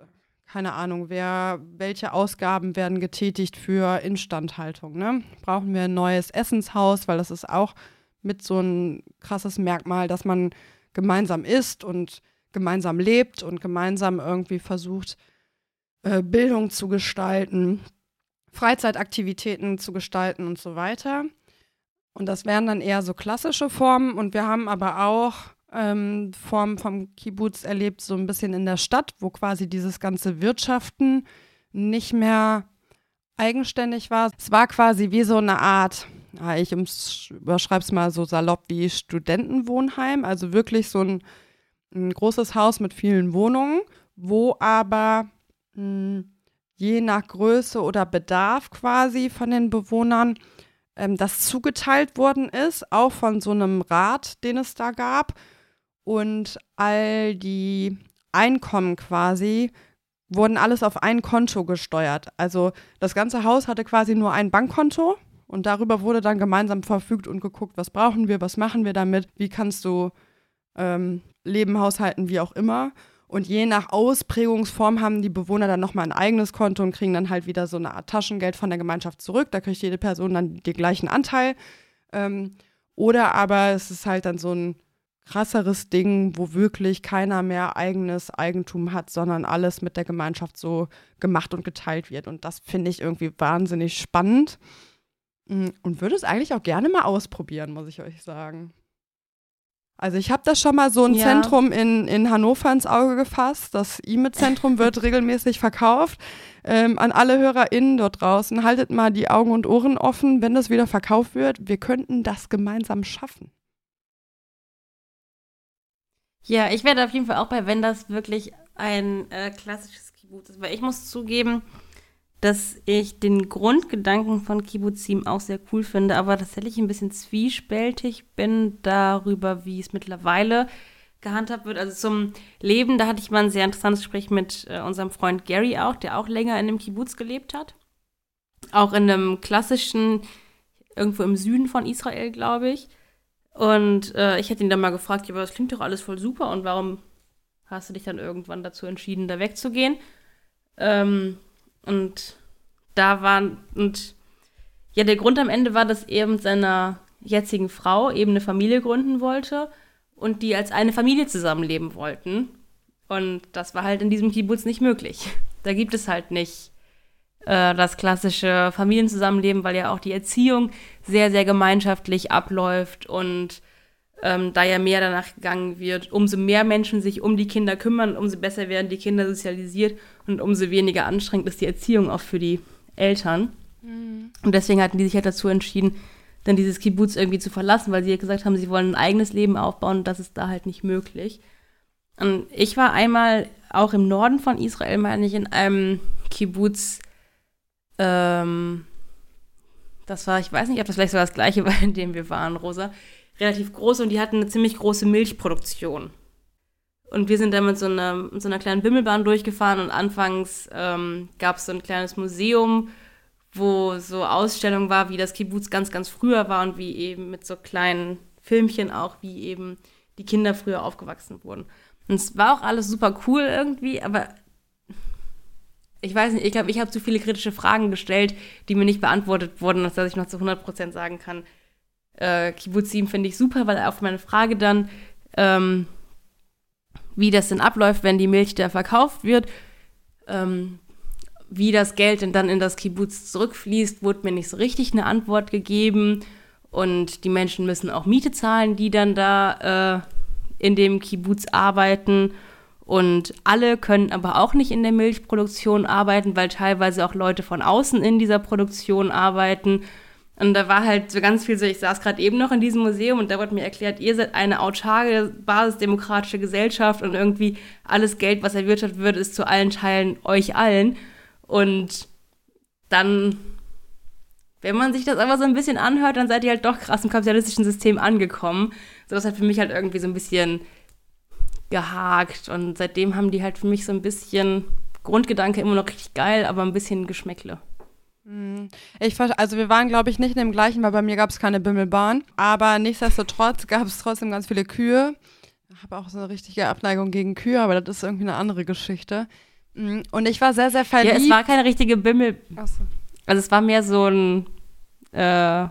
keine Ahnung, wer, welche Ausgaben werden getätigt für Instandhaltung. Ne? Brauchen wir ein neues Essenshaus, weil das ist auch mit so ein krasses Merkmal, dass man gemeinsam isst und gemeinsam lebt und gemeinsam irgendwie versucht, äh, Bildung zu gestalten, Freizeitaktivitäten zu gestalten und so weiter. Und das wären dann eher so klassische Formen. Und wir haben aber auch ähm, Formen vom Kibbutz erlebt, so ein bisschen in der Stadt, wo quasi dieses ganze Wirtschaften nicht mehr eigenständig war. Es war quasi wie so eine Art, ja, ich überschreibe es mal so salopp wie Studentenwohnheim, also wirklich so ein ein großes Haus mit vielen Wohnungen, wo aber mh, je nach Größe oder Bedarf quasi von den Bewohnern ähm, das zugeteilt worden ist, auch von so einem Rat, den es da gab. Und all die Einkommen quasi wurden alles auf ein Konto gesteuert. Also das ganze Haus hatte quasi nur ein Bankkonto Und darüber wurde dann gemeinsam verfügt und geguckt, was brauchen wir, was machen wir damit, wie kannst du ähm, Leben haushalten, wie auch immer. Und je nach Ausprägungsform haben die Bewohner dann nochmal ein eigenes Konto und kriegen dann halt wieder so eine Art Taschengeld von der Gemeinschaft zurück. Da kriegt jede Person dann den gleichen Anteil. Ähm, oder aber es ist halt dann so ein krasseres Ding, wo wirklich keiner mehr eigenes Eigentum hat, sondern alles mit der Gemeinschaft so gemacht und geteilt wird. Und das finde ich irgendwie wahnsinnig spannend mm, und würde es eigentlich auch gerne mal ausprobieren, muss ich euch sagen. Also ich habe das schon mal so ein ja. Zentrum in, in Hannover ins Auge gefasst. Das IME-Zentrum wird regelmäßig verkauft. Ähm, an alle HörerInnen dort draußen, haltet mal die Augen und Ohren offen, wenn das wieder verkauft wird. Wir könnten das gemeinsam schaffen. Ja, ich werde auf jeden Fall auch bei, wenn das wirklich ein äh, klassisches Kibbutz ist. Weil ich muss zugeben, dass ich den Grundgedanken von Kibbutzim auch sehr cool finde, aber tatsächlich ein bisschen zwiespältig bin darüber, wie es mittlerweile gehandhabt wird. Also zum Leben, da hatte ich mal ein sehr interessantes Gespräch mit äh, unserem Freund Gary auch, der auch länger in einem Kibbutz gelebt hat. Auch in einem klassischen, irgendwo im Süden von Israel, glaube ich. Und äh, ich hätte ihn dann mal gefragt, ja, aber das klingt doch alles voll super und warum hast du dich dann irgendwann dazu entschieden, da wegzugehen? Ähm, und da war, und ja, der Grund am Ende war, dass er mit seiner jetzigen Frau eben eine Familie gründen wollte und die als eine Familie zusammenleben wollten. Und das war halt in diesem Kibbutz nicht möglich. Da gibt es halt nicht äh, das klassische Familienzusammenleben, weil ja auch die Erziehung sehr, sehr gemeinschaftlich abläuft und ähm, da ja mehr danach gegangen wird, umso mehr Menschen sich um die Kinder kümmern, umso besser werden die Kinder sozialisiert und umso weniger anstrengend ist die Erziehung auch für die Eltern. Mhm. Und deswegen hatten die sich halt dazu entschieden, dann dieses Kibbutz irgendwie zu verlassen, weil sie ja gesagt haben, sie wollen ein eigenes Leben aufbauen und das ist da halt nicht möglich. Und ich war einmal auch im Norden von Israel, meine ich, in einem Kibbutz, ähm, das war, ich weiß nicht, ob das vielleicht so das gleiche war, in dem wir waren, Rosa relativ groß und die hatten eine ziemlich große Milchproduktion. Und wir sind dann mit so einer, mit so einer kleinen Bimmelbahn durchgefahren und anfangs ähm, gab es so ein kleines Museum, wo so Ausstellung war, wie das Kibbutz ganz, ganz früher war und wie eben mit so kleinen Filmchen auch, wie eben die Kinder früher aufgewachsen wurden. Und es war auch alles super cool irgendwie, aber ich weiß nicht, ich glaube, ich habe zu viele kritische Fragen gestellt, die mir nicht beantwortet wurden, dass ich noch zu 100% sagen kann, äh, Kibbutzim finde ich super, weil auf meine Frage dann, ähm, wie das denn abläuft, wenn die Milch da verkauft wird, ähm, wie das Geld denn dann in das Kibbutz zurückfließt, wurde mir nicht so richtig eine Antwort gegeben. Und die Menschen müssen auch Miete zahlen, die dann da äh, in dem Kibbutz arbeiten. Und alle können aber auch nicht in der Milchproduktion arbeiten, weil teilweise auch Leute von außen in dieser Produktion arbeiten. Und da war halt so ganz viel so, ich saß gerade eben noch in diesem Museum und da wurde mir erklärt, ihr seid eine autarke, basisdemokratische Gesellschaft und irgendwie alles Geld, was erwirtschaftet wird, ist zu allen Teilen euch allen. Und dann, wenn man sich das aber so ein bisschen anhört, dann seid ihr halt doch krass im kapitalistischen System angekommen. So, das hat für mich halt irgendwie so ein bisschen gehakt. Und seitdem haben die halt für mich so ein bisschen Grundgedanke immer noch richtig geil, aber ein bisschen Geschmäckle. Hm. Ich, also wir waren, glaube ich, nicht in dem gleichen, weil bei mir gab es keine Bimmelbahn. Aber nichtsdestotrotz gab es trotzdem ganz viele Kühe. Ich habe auch so eine richtige Abneigung gegen Kühe, aber das ist irgendwie eine andere Geschichte. Hm. Und ich war sehr, sehr verliebt. Ja, es war keine richtige Bimmel. So. Also es war mehr so ein, äh,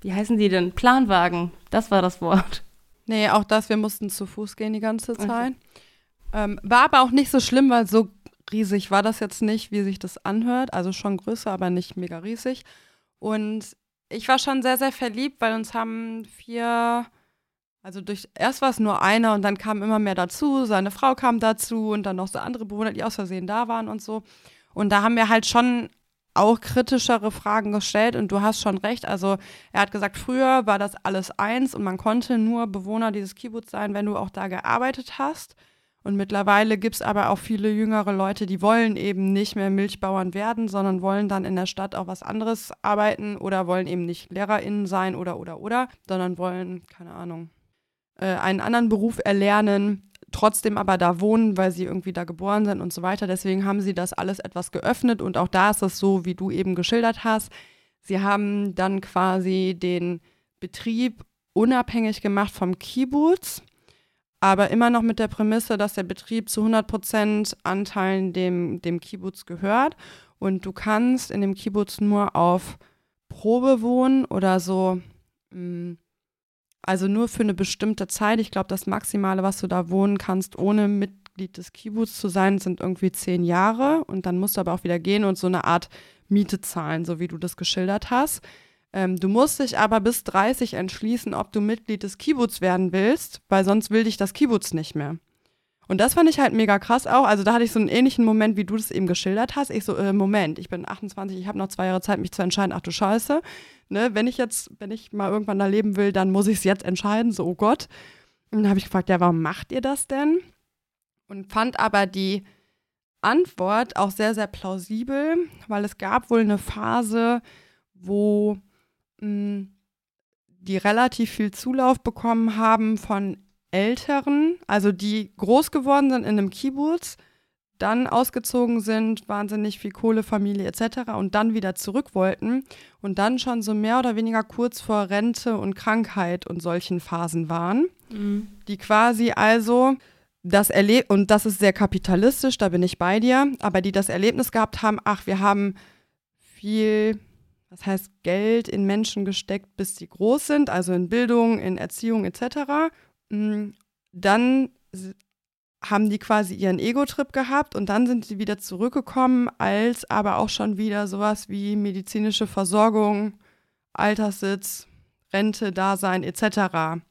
wie heißen die denn? Planwagen. Das war das Wort. Nee, auch das, wir mussten zu Fuß gehen die ganze Zeit. Okay. Ähm, war aber auch nicht so schlimm, weil so riesig war das jetzt nicht, wie sich das anhört. Also schon größer, aber nicht mega riesig. Und ich war schon sehr, sehr verliebt, weil uns haben vier, also durch, erst war es nur einer und dann kam immer mehr dazu. Seine Frau kam dazu und dann noch so andere Bewohner, die aus Versehen da waren und so. Und da haben wir halt schon auch kritischere Fragen gestellt und du hast schon recht. Also er hat gesagt, früher war das alles eins und man konnte nur Bewohner dieses Kibbutz sein, wenn du auch da gearbeitet hast. Und mittlerweile gibt es aber auch viele jüngere Leute, die wollen eben nicht mehr Milchbauern werden, sondern wollen dann in der Stadt auch was anderes arbeiten oder wollen eben nicht LehrerInnen sein oder, oder, oder, sondern wollen, keine Ahnung, äh, einen anderen Beruf erlernen, trotzdem aber da wohnen, weil sie irgendwie da geboren sind und so weiter. Deswegen haben sie das alles etwas geöffnet und auch da ist es so, wie du eben geschildert hast. Sie haben dann quasi den Betrieb unabhängig gemacht vom Kibbutz, aber immer noch mit der Prämisse, dass der Betrieb zu 100 Prozent Anteilen dem, dem Kibbutz gehört. Und du kannst in dem Kibbutz nur auf Probe wohnen oder so, mm, also nur für eine bestimmte Zeit. Ich glaube, das Maximale, was du da wohnen kannst, ohne Mitglied des Kibbutz zu sein, sind irgendwie zehn Jahre. Und dann musst du aber auch wieder gehen und so eine Art Miete zahlen, so wie du das geschildert hast. Ähm, du musst dich aber bis 30 entschließen, ob du Mitglied des Kibbutz werden willst, weil sonst will dich das Kibbutz nicht mehr. Und das fand ich halt mega krass auch. Also da hatte ich so einen ähnlichen Moment, wie du das eben geschildert hast. Ich so, äh, Moment, ich bin 28, ich habe noch zwei Jahre Zeit, mich zu entscheiden. Ach du Scheiße. Ne, wenn ich jetzt, wenn ich mal irgendwann da leben will, dann muss ich es jetzt entscheiden. So, oh Gott. Und dann habe ich gefragt, ja, warum macht ihr das denn? Und fand aber die Antwort auch sehr, sehr plausibel, weil es gab wohl eine Phase, wo die relativ viel Zulauf bekommen haben von Älteren, also die groß geworden sind in einem Kibbutz, dann ausgezogen sind, wahnsinnig viel Kohle, Familie etc. und dann wieder zurück wollten und dann schon so mehr oder weniger kurz vor Rente und Krankheit und solchen Phasen waren, mhm. die quasi also das Erleb und das ist sehr kapitalistisch, da bin ich bei dir, aber die das Erlebnis gehabt haben, ach, wir haben viel das heißt Geld in Menschen gesteckt, bis sie groß sind, also in Bildung, in Erziehung etc. Mm, dann haben die quasi ihren Ego-Trip gehabt und dann sind sie wieder zurückgekommen, als aber auch schon wieder sowas wie medizinische Versorgung, Alterssitz, Rente, Dasein etc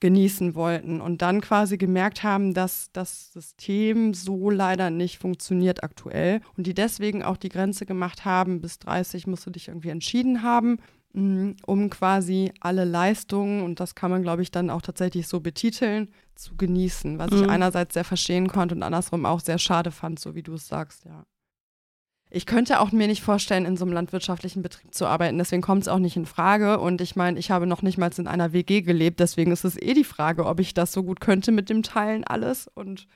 genießen wollten und dann quasi gemerkt haben, dass das System so leider nicht funktioniert aktuell und die deswegen auch die Grenze gemacht haben, bis 30 musst du dich irgendwie entschieden haben, mm, um quasi alle Leistungen, und das kann man, glaube ich, dann auch tatsächlich so betiteln, zu genießen, was mhm. ich einerseits sehr verstehen konnte und andersrum auch sehr schade fand, so wie du es sagst, ja. Ich könnte auch mir nicht vorstellen, in so einem landwirtschaftlichen Betrieb zu arbeiten. Deswegen kommt es auch nicht in Frage. Und ich meine, ich habe noch nicht mal in einer WG gelebt. Deswegen ist es eh die Frage, ob ich das so gut könnte mit dem Teilen alles. Und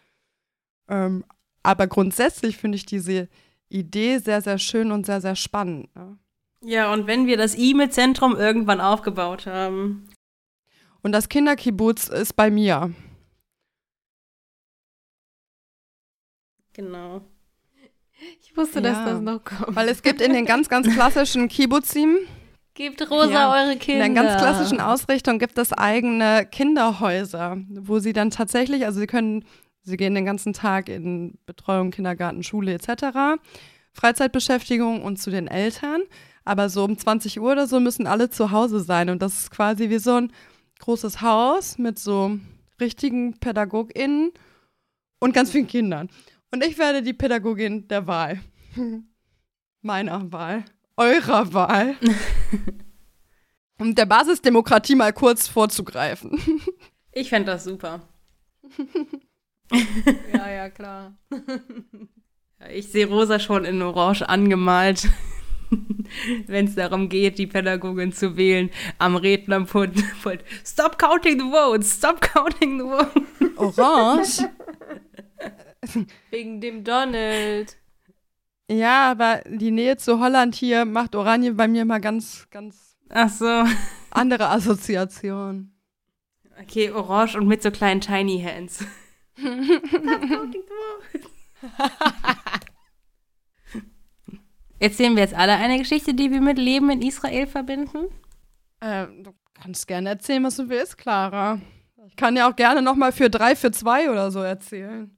ähm, aber grundsätzlich finde ich diese Idee sehr, sehr schön und sehr, sehr spannend. Ne? Ja, und wenn wir das E-Mail-Zentrum irgendwann aufgebaut haben. Und das Kinderkibbutz ist bei mir. Genau. Ich wusste, ja. dass das noch kommt. Weil es gibt in den ganz, ganz klassischen Kibbutzim Gebt rosa ja. eure Kinder. In der ganz klassischen Ausrichtung gibt es eigene Kinderhäuser, wo sie dann tatsächlich, also sie können, sie gehen den ganzen Tag in Betreuung, Kindergarten, Schule etc., Freizeitbeschäftigung und zu den Eltern. Aber so um 20 Uhr oder so müssen alle zu Hause sein. Und das ist quasi wie so ein großes Haus mit so richtigen PädagogInnen und ganz vielen Kindern. Und ich werde die Pädagogin der Wahl. Meiner Wahl. Eurer Wahl. um der Basisdemokratie mal kurz vorzugreifen. ich fände das super. ja, ja, klar. ich sehe Rosa schon in Orange angemalt, wenn es darum geht, die Pädagogin zu wählen, am Rednerpult. Stop counting the votes, stop counting the votes. Orange? Wegen dem Donald. Ja, aber die Nähe zu Holland hier macht Oranje bei mir mal ganz, ganz Ach so. andere Assoziation. Okay, orange und mit so kleinen Tiny Hands. Erzählen wir jetzt alle eine Geschichte, die wir mit Leben in Israel verbinden? Äh, du kannst gerne erzählen, was du willst, Clara. Ich kann ja auch gerne noch mal für drei, für zwei oder so erzählen.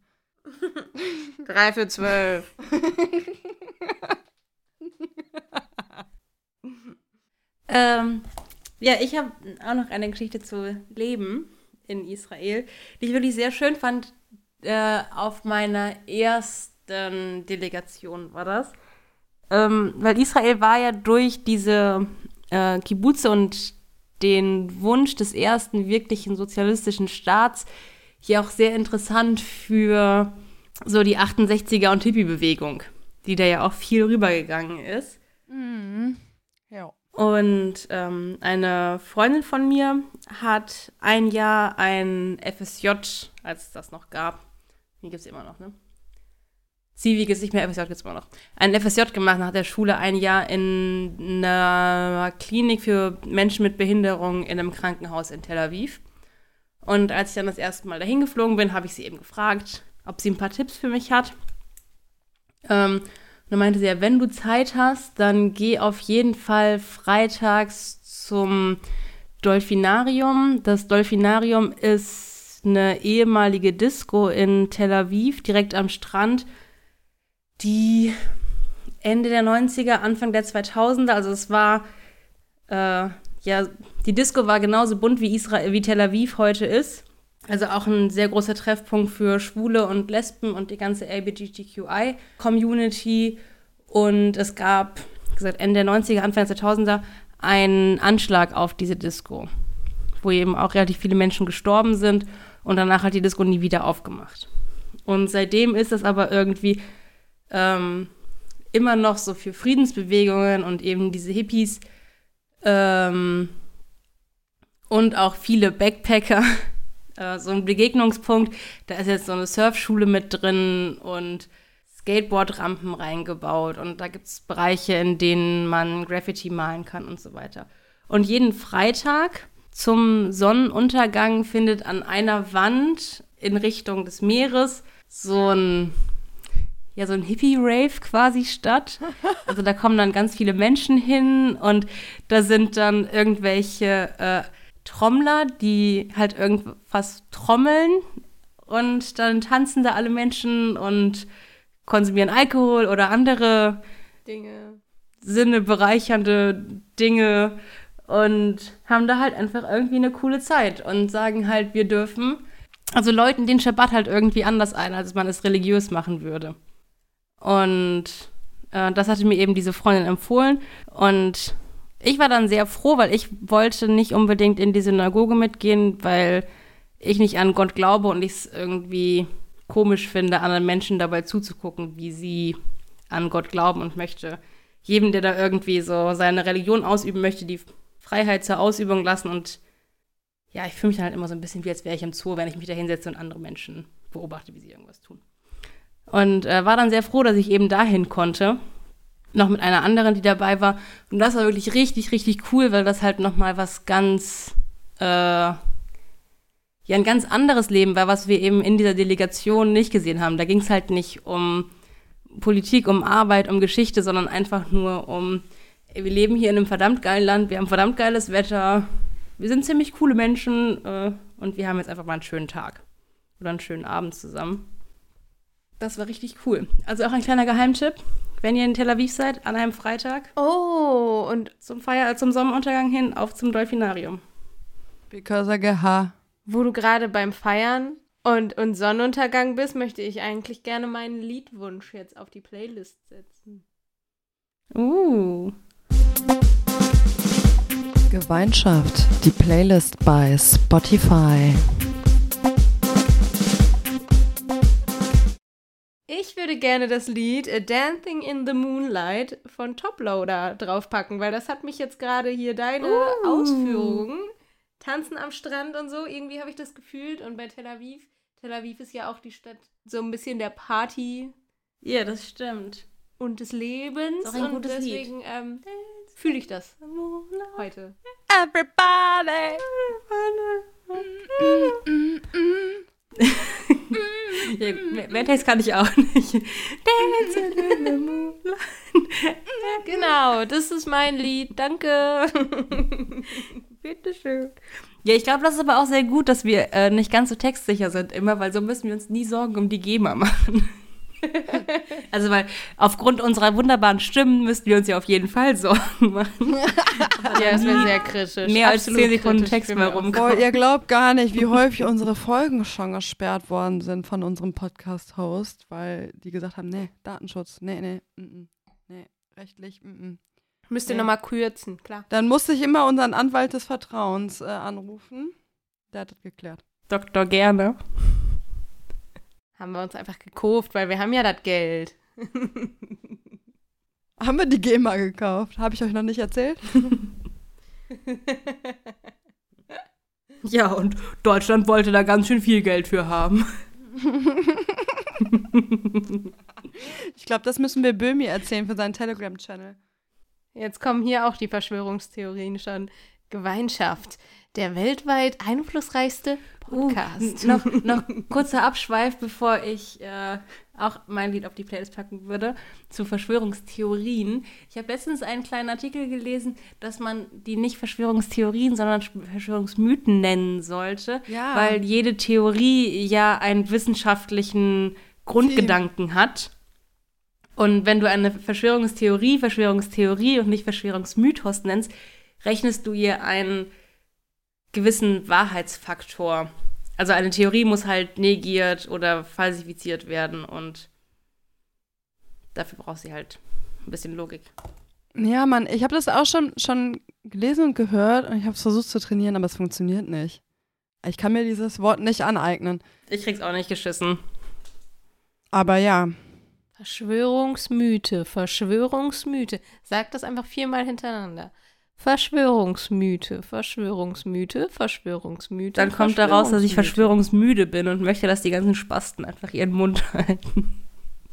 Drei für zwölf. ähm, ja, ich habe auch noch eine Geschichte zu Leben in Israel, die ich wirklich sehr schön fand. Äh, auf meiner ersten Delegation war das. Ähm, weil Israel war ja durch diese äh, Kibbutze und den Wunsch des ersten wirklichen sozialistischen Staats hier auch sehr interessant für so die 68er und Hippie-Bewegung, die da ja auch viel rübergegangen ist. Mhm. Ja. Und ähm, eine Freundin von mir hat ein Jahr ein FSJ, als es das noch gab, die gibt es immer noch, ne? Civiges, nicht mehr FSJ gibt es immer noch, ein FSJ gemacht nach der Schule, ein Jahr in einer Klinik für Menschen mit Behinderung in einem Krankenhaus in Tel Aviv. Und als ich dann das erste Mal dahin geflogen bin, habe ich sie eben gefragt, ob sie ein paar Tipps für mich hat. Ähm, und dann meinte sie, ja, wenn du Zeit hast, dann geh auf jeden Fall freitags zum Dolphinarium. Das Dolphinarium ist eine ehemalige Disco in Tel Aviv, direkt am Strand, die Ende der 90er, Anfang der 2000er, also es war, äh, ja, die Disco war genauso bunt wie, Israel, wie Tel Aviv heute ist. Also auch ein sehr großer Treffpunkt für Schwule und Lesben und die ganze LGBTQI-Community. Und es gab, wie gesagt, Ende der 90er, Anfang der 2000er einen Anschlag auf diese Disco, wo eben auch relativ viele Menschen gestorben sind und danach hat die Disco nie wieder aufgemacht. Und seitdem ist es aber irgendwie ähm, immer noch so für Friedensbewegungen und eben diese Hippies ähm, und auch viele Backpacker äh, so ein Begegnungspunkt. Da ist jetzt so eine Surfschule mit drin und Skateboardrampen reingebaut und da gibt es Bereiche, in denen man Graffiti malen kann und so weiter. Und jeden Freitag zum Sonnenuntergang findet an einer Wand in Richtung des Meeres so ein ja so ein Hippie-Rave quasi statt. Also da kommen dann ganz viele Menschen hin und da sind dann irgendwelche äh, Trommler, die halt irgendwas trommeln und dann tanzen da alle Menschen und konsumieren Alkohol oder andere Dinge. Sinne bereichernde Dinge und haben da halt einfach irgendwie eine coole Zeit und sagen halt, wir dürfen, also Leuten den Schabbat halt irgendwie anders ein, als man es religiös machen würde. Und äh, das hatte mir eben diese Freundin empfohlen und ich war dann sehr froh, weil ich wollte nicht unbedingt in die Synagoge mitgehen, weil ich nicht an Gott glaube und ich es irgendwie komisch finde, anderen Menschen dabei zuzugucken, wie sie an Gott glauben und möchte jedem, der da irgendwie so seine Religion ausüben möchte, die Freiheit zur Ausübung lassen. Und ja, ich fühle mich dann halt immer so ein bisschen wie, als wäre ich im Zoo, wenn ich mich da hinsetze und andere Menschen beobachte, wie sie irgendwas tun. Und äh, war dann sehr froh, dass ich eben dahin konnte noch mit einer anderen, die dabei war. Und das war wirklich richtig, richtig cool, weil das halt noch mal was ganz, äh, ja, ein ganz anderes Leben war, was wir eben in dieser Delegation nicht gesehen haben. Da ging es halt nicht um Politik, um Arbeit, um Geschichte, sondern einfach nur um, ey, wir leben hier in einem verdammt geilen Land, wir haben verdammt geiles Wetter, wir sind ziemlich coole Menschen äh, und wir haben jetzt einfach mal einen schönen Tag oder einen schönen Abend zusammen. Das war richtig cool. Also auch ein kleiner Geheimtipp wenn ihr in Tel Aviv seid, an einem Freitag. Oh, und zum Feier, zum Sonnenuntergang hin auf zum Dolphinarium. Because I get high. Wo du gerade beim Feiern und, und Sonnenuntergang bist, möchte ich eigentlich gerne meinen Liedwunsch jetzt auf die Playlist setzen. Uh. Gemeinschaft, die Playlist bei Spotify. Ich würde gerne das Lied A Dancing in the Moonlight von Toploader draufpacken, weil das hat mich jetzt gerade hier deine uh. Ausführungen, Tanzen am Strand und so, irgendwie habe ich das gefühlt. Und bei Tel Aviv, Tel Aviv ist ja auch die Stadt so ein bisschen der Party. Ja, das stimmt. Und des Lebens. Und deswegen ähm, fühle ich das heute. Everybody! Mm, mm, mm, ja, Text kann ich auch nicht. Dancing in the moonlight. Genau, das ist mein Lied. Danke. Bitteschön. Ja, ich glaube, das ist aber auch sehr gut, dass wir äh, nicht ganz so textsicher sind immer, weil so müssen wir uns nie Sorgen um die GEMA machen. also, weil aufgrund unserer wunderbaren Stimmen müssten wir uns ja auf jeden Fall Sorgen machen. ja, das wäre sehr kritisch. Mehr als 10 Sekunden Text mehr rumkommen. Boah, ihr glaubt gar nicht, wie häufig unsere Folgen schon gesperrt worden sind von unserem Podcast-Host, weil die gesagt haben, nee, Datenschutz, nee, nee, mm, mm, nee, rechtlich, mm, mm. Müsst ihr Nee. nochmal kürzen, klar. Dann musste ich immer unseren Anwalt des Vertrauens äh, anrufen. Der hat das geklärt. Doktor gerne. Haben wir uns einfach gekauft, weil wir haben ja das Geld. Haben wir die GEMA gekauft? Habe ich euch noch nicht erzählt? Ja, und Deutschland wollte da ganz schön viel Geld für haben. glaube, das müssen wir Böhmi erzählen für seinen Telegram-Channel. Jetzt kommen hier auch die Verschwörungstheorien schon. Gemeinschaft, der weltweit einflussreichste Podcast. Uh, noch, noch kurzer Abschweif, bevor ich äh, auch mein Lied auf die Playlist packen würde, zu Verschwörungstheorien. Ich habe letztens einen kleinen Artikel gelesen, dass man die nicht Verschwörungstheorien, sondern Verschwörungsmythen nennen sollte, Ja. weil jede Theorie ja einen wissenschaftlichen Grundgedanken hat. Und wenn du eine Verschwörungstheorie Verschwörungstheorie und nicht Verschwörungsmythos nennst, rechnest du ihr einen gewissen Wahrheitsfaktor. Also eine Theorie muss halt negiert oder falsifiziert werden und dafür braucht sie halt ein bisschen Logik. Ja, Mann, ich habe das auch schon, schon gelesen und gehört und ich habe es versucht zu trainieren, aber es funktioniert nicht. Ich kann mir dieses Wort nicht aneignen. Ich krieg's auch nicht geschissen. Aber ja, Verschwörungsmythe, Verschwörungsmythe. Sag das einfach viermal hintereinander. Verschwörungsmythe, Verschwörungsmythe, Verschwörungsmythe. Dann kommt daraus, dass ich verschwörungsmüde bin und möchte, dass die ganzen Spasten einfach ihren Mund halten.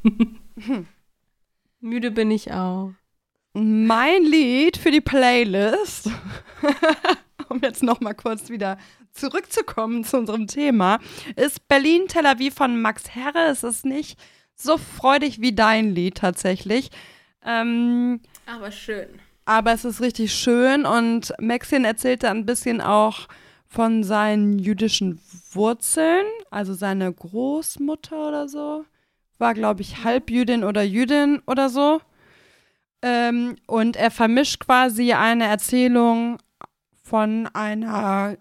Müde bin ich auch. mein Lied für die Playlist, um jetzt noch mal kurz wieder zurückzukommen zu unserem Thema, ist Berlin Tel Aviv von Max Herre. Es ist nicht so freudig wie dein Lied tatsächlich. Ähm, Aber schön. Aber es ist richtig schön und Maxin erzählte ein bisschen auch von seinen jüdischen Wurzeln, also seine Großmutter oder so, war glaube ich Halbjüdin oder Jüdin oder so. Ähm, und er vermischt quasi eine Erzählung von einer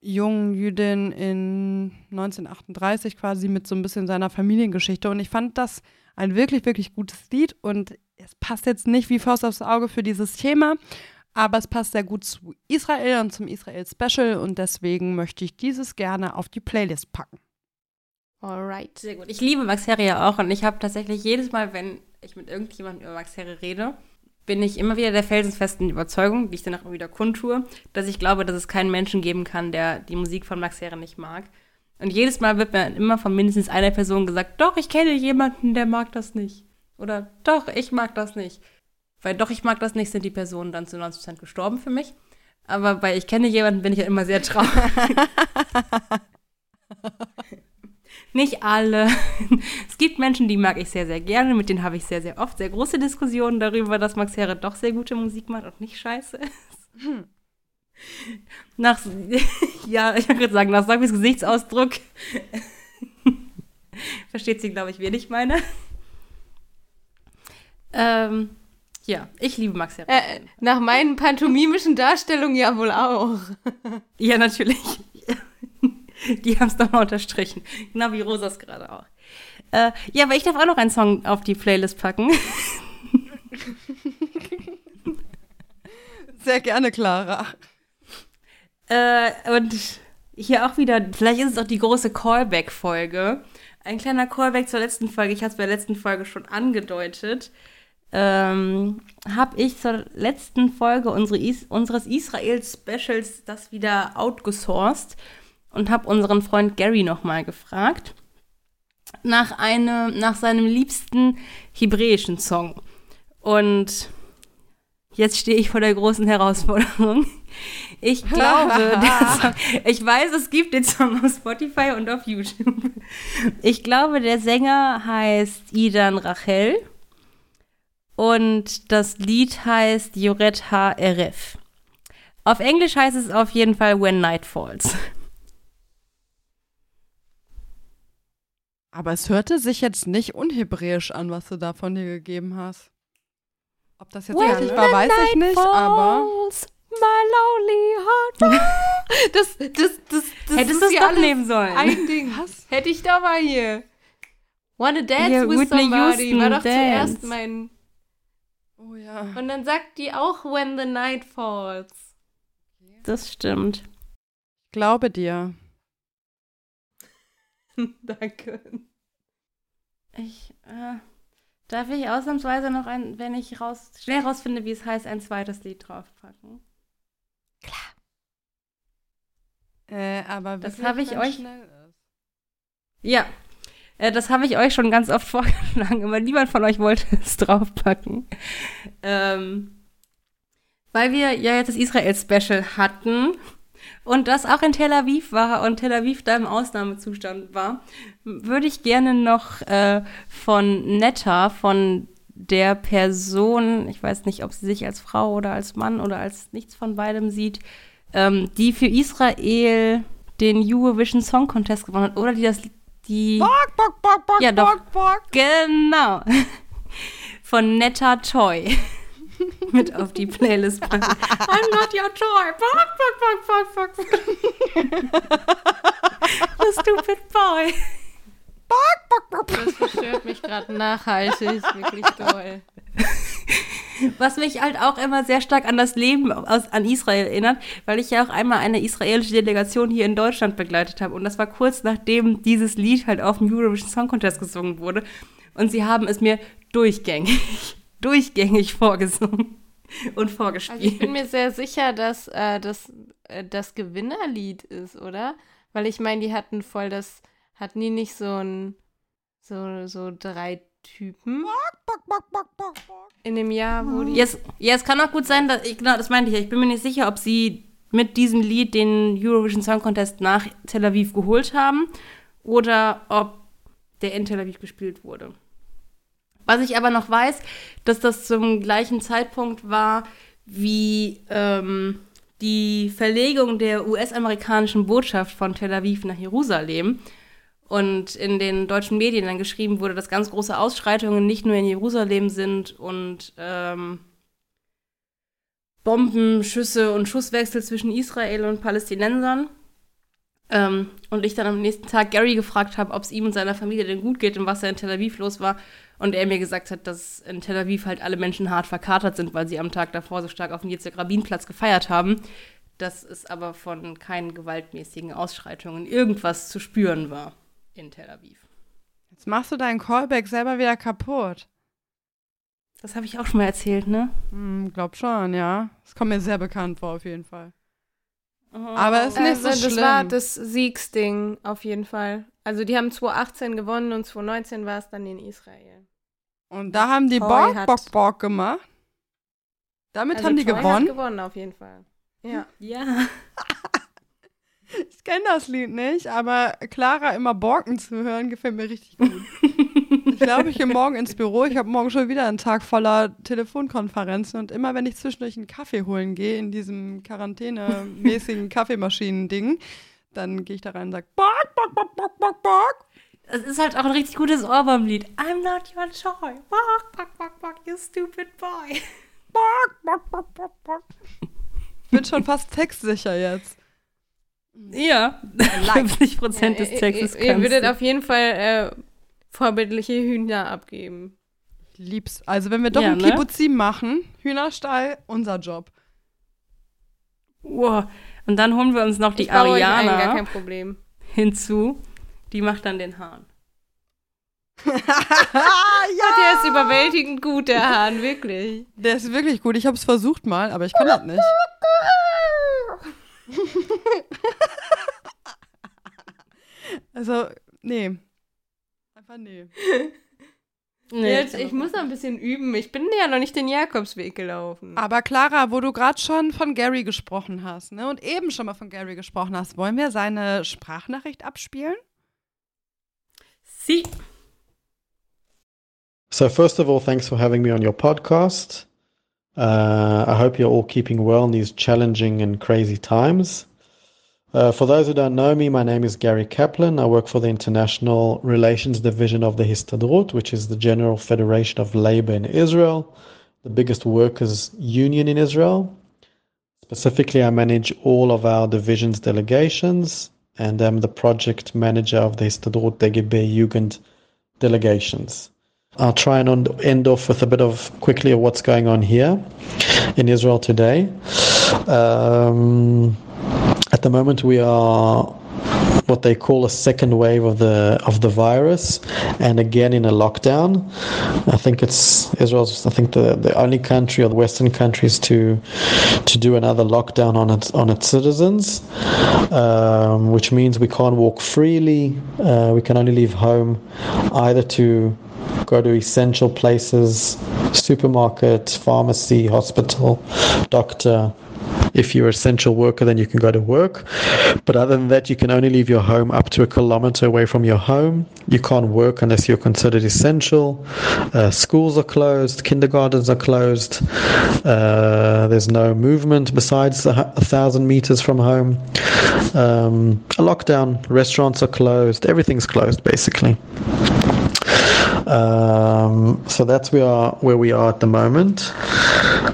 jungen Jüdin in 1938 quasi mit so ein bisschen seiner Familiengeschichte. Und ich fand das ein wirklich, wirklich gutes Lied und es passt jetzt nicht wie Faust aufs Auge für dieses Thema, aber es passt sehr gut zu Israel und zum Israel Special und deswegen möchte ich dieses gerne auf die Playlist packen. Alright. Sehr gut. Ich liebe Max Herre ja auch und ich habe tatsächlich jedes Mal, wenn ich mit irgendjemandem über Max Herre rede, bin ich immer wieder der felsenfesten Überzeugung, die ich dann auch immer wieder kundtue, dass ich glaube, dass es keinen Menschen geben kann, der die Musik von Max Herre nicht mag. Und jedes Mal wird mir immer von mindestens einer Person gesagt, doch, ich kenne jemanden, der mag das nicht. Oder doch, ich mag das nicht. Weil doch, ich mag das nicht, sind die Personen dann zu 90% gestorben für mich. Aber weil ich kenne jemanden, bin ich ja immer sehr traurig. Nicht alle. Es gibt Menschen, die mag ich sehr, sehr gerne. Mit denen habe ich sehr, sehr oft sehr große Diskussionen darüber, dass Max Herre doch sehr gute Musik macht und nicht scheiße ist. Nach, ja, ich würde sagen, nach Samis Gesichtsausdruck versteht sie, glaube ich, wen ich meine. Ähm, ja, ich liebe Max Herre. Äh, nach meinen pantomimischen Darstellungen ja wohl auch. Ja, natürlich. Die haben es doch mal unterstrichen. Genau wie Rosas gerade auch. Äh, ja, aber ich darf auch noch einen Song auf die Playlist packen. Sehr gerne, Clara. Äh, und hier auch wieder, vielleicht ist es auch die große Callback-Folge. Ein kleiner Callback zur letzten Folge. Ich hatte es bei der letzten Folge schon angedeutet. Ähm, habe ich zur letzten Folge unsere Is unseres Israel-Specials das wieder outgesourced und habe unseren Freund Gary nochmal gefragt nach, einem, nach seinem liebsten hebräischen Song. Und jetzt stehe ich vor der großen Herausforderung. Ich glaube, Song, ich weiß, es gibt den Song auf Spotify und auf YouTube. Ich glaube, der Sänger heißt Idan Rachel und das Lied heißt Yoret HRF. Auf Englisch heißt es auf jeden Fall When Night Falls. Aber es hörte sich jetzt nicht unhebräisch an, was du da von dir gegeben hast. Ob das jetzt richtig war, weiß ich nicht, aber. Falls, My lonely heart. Das, das, das, das Hättest du es doch nehmen sollen. Ein Ding. Was? Hätte ich doch mal hier. Wanna dance Hier, with Whitney somebody Houston, war doch Dance. zuerst mein. Oh ja. Und dann sagt die auch When the Night Falls. Das stimmt. Ich glaube dir. Danke. Ich, äh, darf ich ausnahmsweise noch ein, wenn ich raus, schnell rausfinde, wie es heißt, ein zweites Lied draufpacken? Äh, aber Das habe ich wenn euch- schnell ist. Ja. Äh, das habe ich euch schon ganz oft vorgeschlagen, aber niemand von euch wollte es draufpacken. Ähm, weil wir ja jetzt das Israel-Special hatten und das auch in Tel Aviv war und Tel Aviv da im Ausnahmezustand war, würde ich gerne noch äh, von Netta, von der Person, ich weiß nicht, ob sie sich als Frau oder als Mann oder als nichts von beidem sieht, ähm, die für Israel den Eurovision Song Contest gewonnen hat oder die das die Bock, bock, bock, bock, ja, doch. bock, bock. genau von Netta Toy mit auf die Playlist packen. I'm not your toy. Bock, bock, bock, bock, bock. The stupid boy. Das verstört mich gerade nachhaltig, wirklich toll. Was mich halt auch immer sehr stark an das Leben aus, an Israel erinnert, weil ich ja auch einmal eine israelische Delegation hier in Deutschland begleitet habe. Und das war kurz nachdem dieses Lied halt auf dem Eurovision Song Contest gesungen wurde. Und sie haben es mir durchgängig, durchgängig vorgesungen und vorgespielt. Also ich bin mir sehr sicher, dass äh, das äh, das Gewinnerlied ist, oder? Weil ich meine, die hatten voll das, hatten die nicht so ein, so, so drei Typen in dem Jahr, wo die. Ja, es, ja, es kann auch gut sein, dass ich, genau, das meinte ich ja. Ich bin mir nicht sicher, ob sie mit diesem Lied den Eurovision Song Contest nach Tel Aviv geholt haben oder ob der in Tel Aviv gespielt wurde. Was ich aber noch weiß, dass das zum gleichen Zeitpunkt war wie ähm, die Verlegung der US-amerikanischen Botschaft von Tel Aviv nach Jerusalem. Und in den deutschen Medien dann geschrieben wurde, dass ganz große Ausschreitungen nicht nur in Jerusalem sind und ähm, Bombenschüsse und Schusswechsel zwischen Israel und Palästinensern. Ähm, und ich dann am nächsten Tag Gary gefragt habe, ob es ihm und seiner Familie denn gut geht und was da in Tel Aviv los war. Und er mir gesagt hat, dass in Tel Aviv halt alle Menschen hart verkatert sind, weil sie am Tag davor so stark auf dem Yitzhak Rabin-Platz gefeiert haben. Dass es aber von keinen gewaltmäßigen Ausschreitungen irgendwas zu spüren war in Tel Aviv. Jetzt machst du deinen Callback selber wieder kaputt. Das habe ich auch schon mal erzählt, ne? Hm, glaub schon, ja. Das kommt mir sehr bekannt vor, auf jeden Fall. Aber es ist nicht so also, das schlimm. war das Siegsding auf jeden Fall. Also die haben 2018 gewonnen und 2019 war es dann in Israel. Und da haben die Toy Bock, hat- Bock, Bock gemacht. Damit also haben die Hat gewonnen. gewonnen auf jeden Fall. Ja. Ja. Ich kenne das Lied nicht, aber Clara immer Borken zu hören, gefällt mir richtig gut. ich glaube, ich gehe morgen ins Büro. Ich habe morgen schon wieder einen Tag voller Telefonkonferenzen und immer, wenn ich zwischendurch einen Kaffee holen gehe, in diesem quarantänemäßigen Kaffeemaschinen-Ding, dann gehe ich da rein und sage, Bork, Bork, Bork, Bork, Bork, Bork. Es ist halt auch ein richtig gutes Ohrwurmlied. I'm not your toy. Walk, walk, walk, walk, you stupid boy. Bork, Bork, Bork, Bork, Bork. Bin schon fast textsicher jetzt. Ja, 50 Prozent des Ihr- Textes Ihr, ihr würdet du. auf jeden Fall äh, vorbildliche Hühner abgeben. Ich lieb's. Also, wenn wir doch Ja, ein ne? Kibbuzim machen, Hühnerstall, unser Job. Wow. Und dann holen wir uns noch die ich Ariana kein Problem. hinzu. Die macht dann den Hahn. ja! Der ist überwältigend gut, der Hahn, wirklich. Der ist wirklich gut. Ich habe es versucht mal, aber ich kann das nicht. also, nee. Einfach nee. Nee, Jetzt, ich muss noch ein bisschen üben. Ich bin ja noch nicht den Jakobsweg gelaufen. Aber Clara, wo du gerade schon von Gary gesprochen hast, ne, und eben schon mal von Gary gesprochen hast, wollen wir seine Sprachnachricht abspielen? Sie. So, first of all, thanks for having me on your podcast. Uh, I hope you're all keeping well in these challenging and crazy times. Uh, for those who don't know me, my name is Gary Kaplan. I work for the International Relations Division of the Histadrut, which is the General Federation of Labor in Israel, the biggest workers' union in Israel. Specifically, I manage all of our division's delegations, and I'm the project manager of the Histadrut DGB Jugend delegations. I'll try and end off with a bit of quickly of what's going on here in Israel today. Um, at the moment, we are what they call a second wave of the of the virus, and again in a lockdown. I think it's Israel's. I think the, the only country or the Western countries to to do another lockdown on its on its citizens, um, which means we can't walk freely. Uh, we can only leave home either to go to essential places, supermarket, pharmacy, hospital, doctor, if you're an essential worker, then you can go to work. But other than that, you can only leave your home up to a kilometer away from your home. You can't work unless you're considered essential. Uh, schools are closed, kindergartens are closed. Uh, there's no movement besides a, a, thousand meters from home. Um, a lockdown, restaurants are closed, everything's closed basically. Um, so that's where where we are at the moment,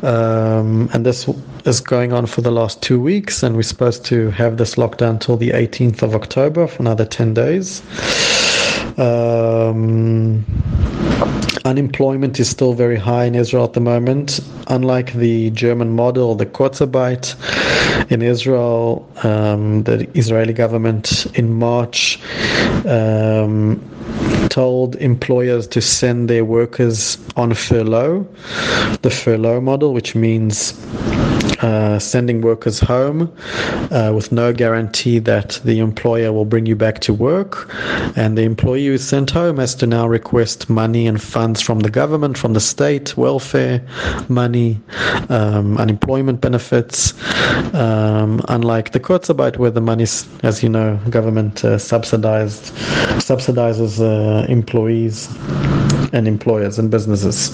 um, and this is going on for the last two weeks, and we're supposed to have this lockdown till the 18th of October for another 10 days. Um, unemployment is still very high in Israel at the moment. Unlike the German model, the Kurzarbeit, in Israel, um, the Israeli government in March um, told employers to send their workers on furlough, the furlough model, which means uh, sending workers home uh, with no guarantee that the employer will bring you back to work. And the employee who is sent home has to now request money and funds from the government, from the state, welfare money, um, unemployment benefits. Um, unlike the Kurzarbeit, where the money, as you know, government uh, subsidized subsidizes uh, employees and employers and businesses.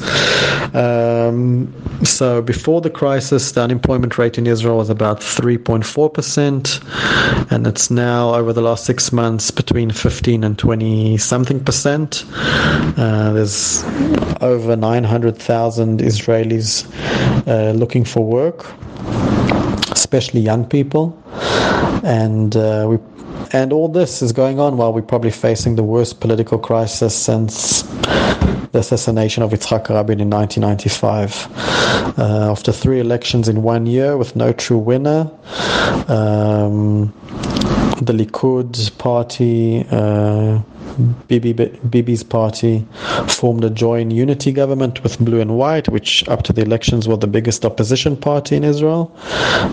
Um, so before the crisis, the unemployment rate in Israel was about 3.4%, and it's now over the last six months between 15 and 20 something percent. Uh, there's over 900,000 Israelis uh, looking for work, especially young people, and uh, we and all this is going on while we're probably facing the worst political crisis since the assassination of Yitzhak Rabin in 1995. Uh, after three elections in one year with no true winner, um, the Likud party, uh, Bibi, Bibi's party formed a joint unity government with Blue and White, which up to the elections were the biggest opposition party in Israel.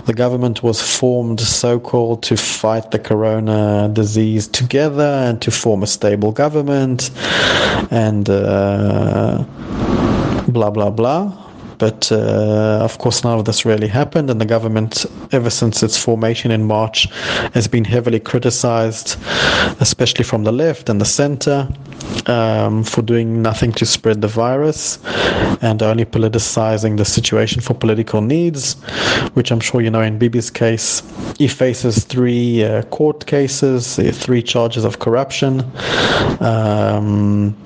The government was formed so called to fight the corona disease together and to form a stable government and uh, blah blah blah. But uh, of course, none of this really happened, and the government, ever since its formation in March, has been heavily criticized, especially from the left and the center, um, for doing nothing to spread the virus and only politicizing the situation for political needs, which I'm sure you know in Bibi's case, he faces three uh, court cases, three charges of corruption. Um,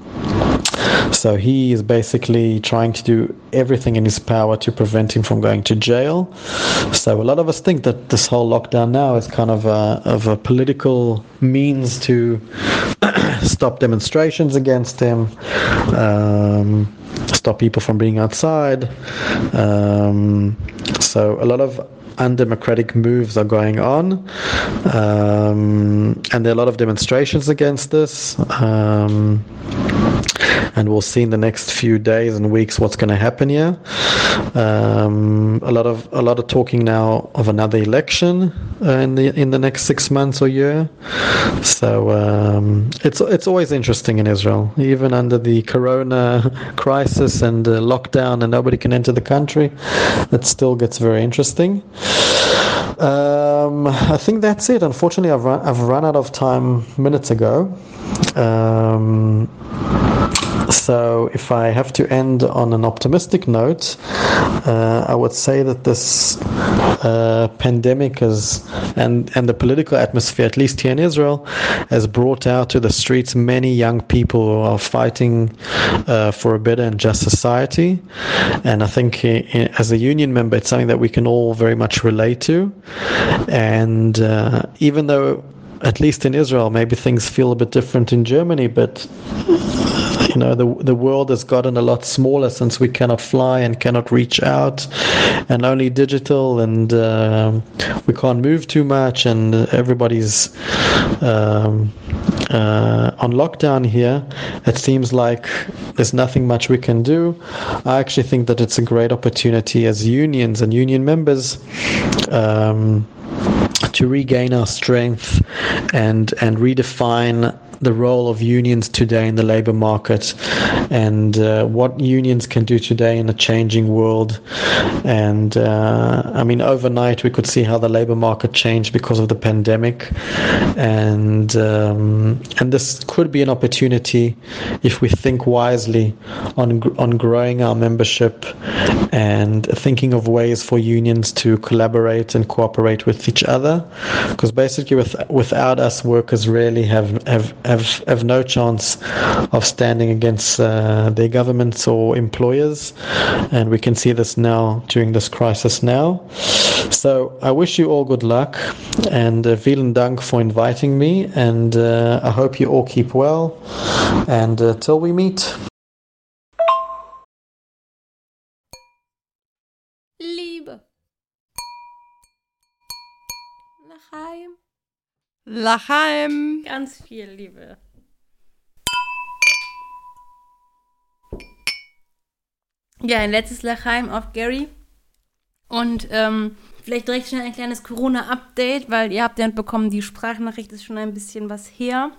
so he is basically trying to do everything in his power to prevent him from going to jail. So a lot of us think that this whole lockdown now is kind of a, of a political means to stop demonstrations against him, um, stop people from being outside. Um, so a lot of undemocratic moves are going on, um, and there are a lot of demonstrations against this. Um, and we'll see in the next few days and weeks what's going to happen here. Um, a lot of a lot of talking now of another election uh, in the in the next six months or year. So um, it's it's always interesting in Israel, even under the Corona crisis and uh, lockdown, and nobody can enter the country. It still gets very interesting. Um, I think that's it. Unfortunately, I've run, I've run out of time minutes ago. Um, so, if I have to end on an optimistic note, uh, I would say that this uh, pandemic is, and, and the political atmosphere, at least here in Israel, has brought out to the streets many young people who are fighting uh, for a better and just society. And I think as a union member, it's something that we can all very much relate to. And uh, even though at least in Israel. Maybe things feel a bit different in Germany, but you know the the world has gotten a lot smaller since we cannot fly and cannot reach out, and only digital, and um, we can't move too much, and everybody's um, uh, on lockdown here. It seems like there's nothing much we can do. I actually think that it's a great opportunity as unions and union members. Um, to regain our strength and and redefine the role of unions today in the labor market and uh, what unions can do today in a changing world. And uh, I mean, overnight we could see how the labor market changed because of the pandemic, and um, and this could be an opportunity if we think wisely on on growing our membership and thinking of ways for unions to collaborate and cooperate with each other because basically with, without us workers really have, have have have no chance of standing against uh, their governments or employers. And we can see this now during this crisis now. So I wish you all good luck and uh, vielen Dank for inviting me. And uh, I hope you all keep well. And uh, till we meet Lachheim. Ganz viel Liebe. Ja, ein letztes Lachheim auf Gary. Und ähm, vielleicht direkt schnell ein kleines Corona-Update, weil ihr habt ja bekommen, die Sprachnachricht ist schon ein bisschen was her.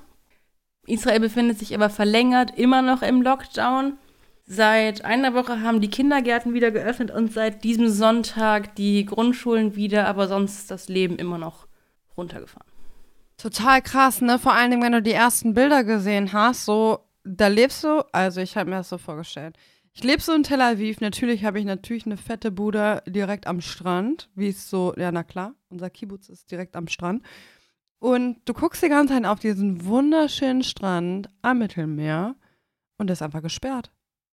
Israel befindet sich aber verlängert immer noch im Lockdown. Seit einer Woche haben die Kindergärten wieder geöffnet und seit diesem Sonntag die Grundschulen wieder, aber sonst das Leben immer noch runtergefahren. Total krass, ne? Vor allen Dingen, wenn du die ersten Bilder gesehen hast, so, da lebst du, also ich habe mir das so vorgestellt. Ich lebe so in Tel Aviv, natürlich habe ich natürlich eine fette Bude direkt am Strand, wie es so, ja, na klar, unser Kibbutz ist direkt am Strand. Und du guckst die ganze Zeit auf diesen wunderschönen Strand am Mittelmeer und der ist einfach gesperrt.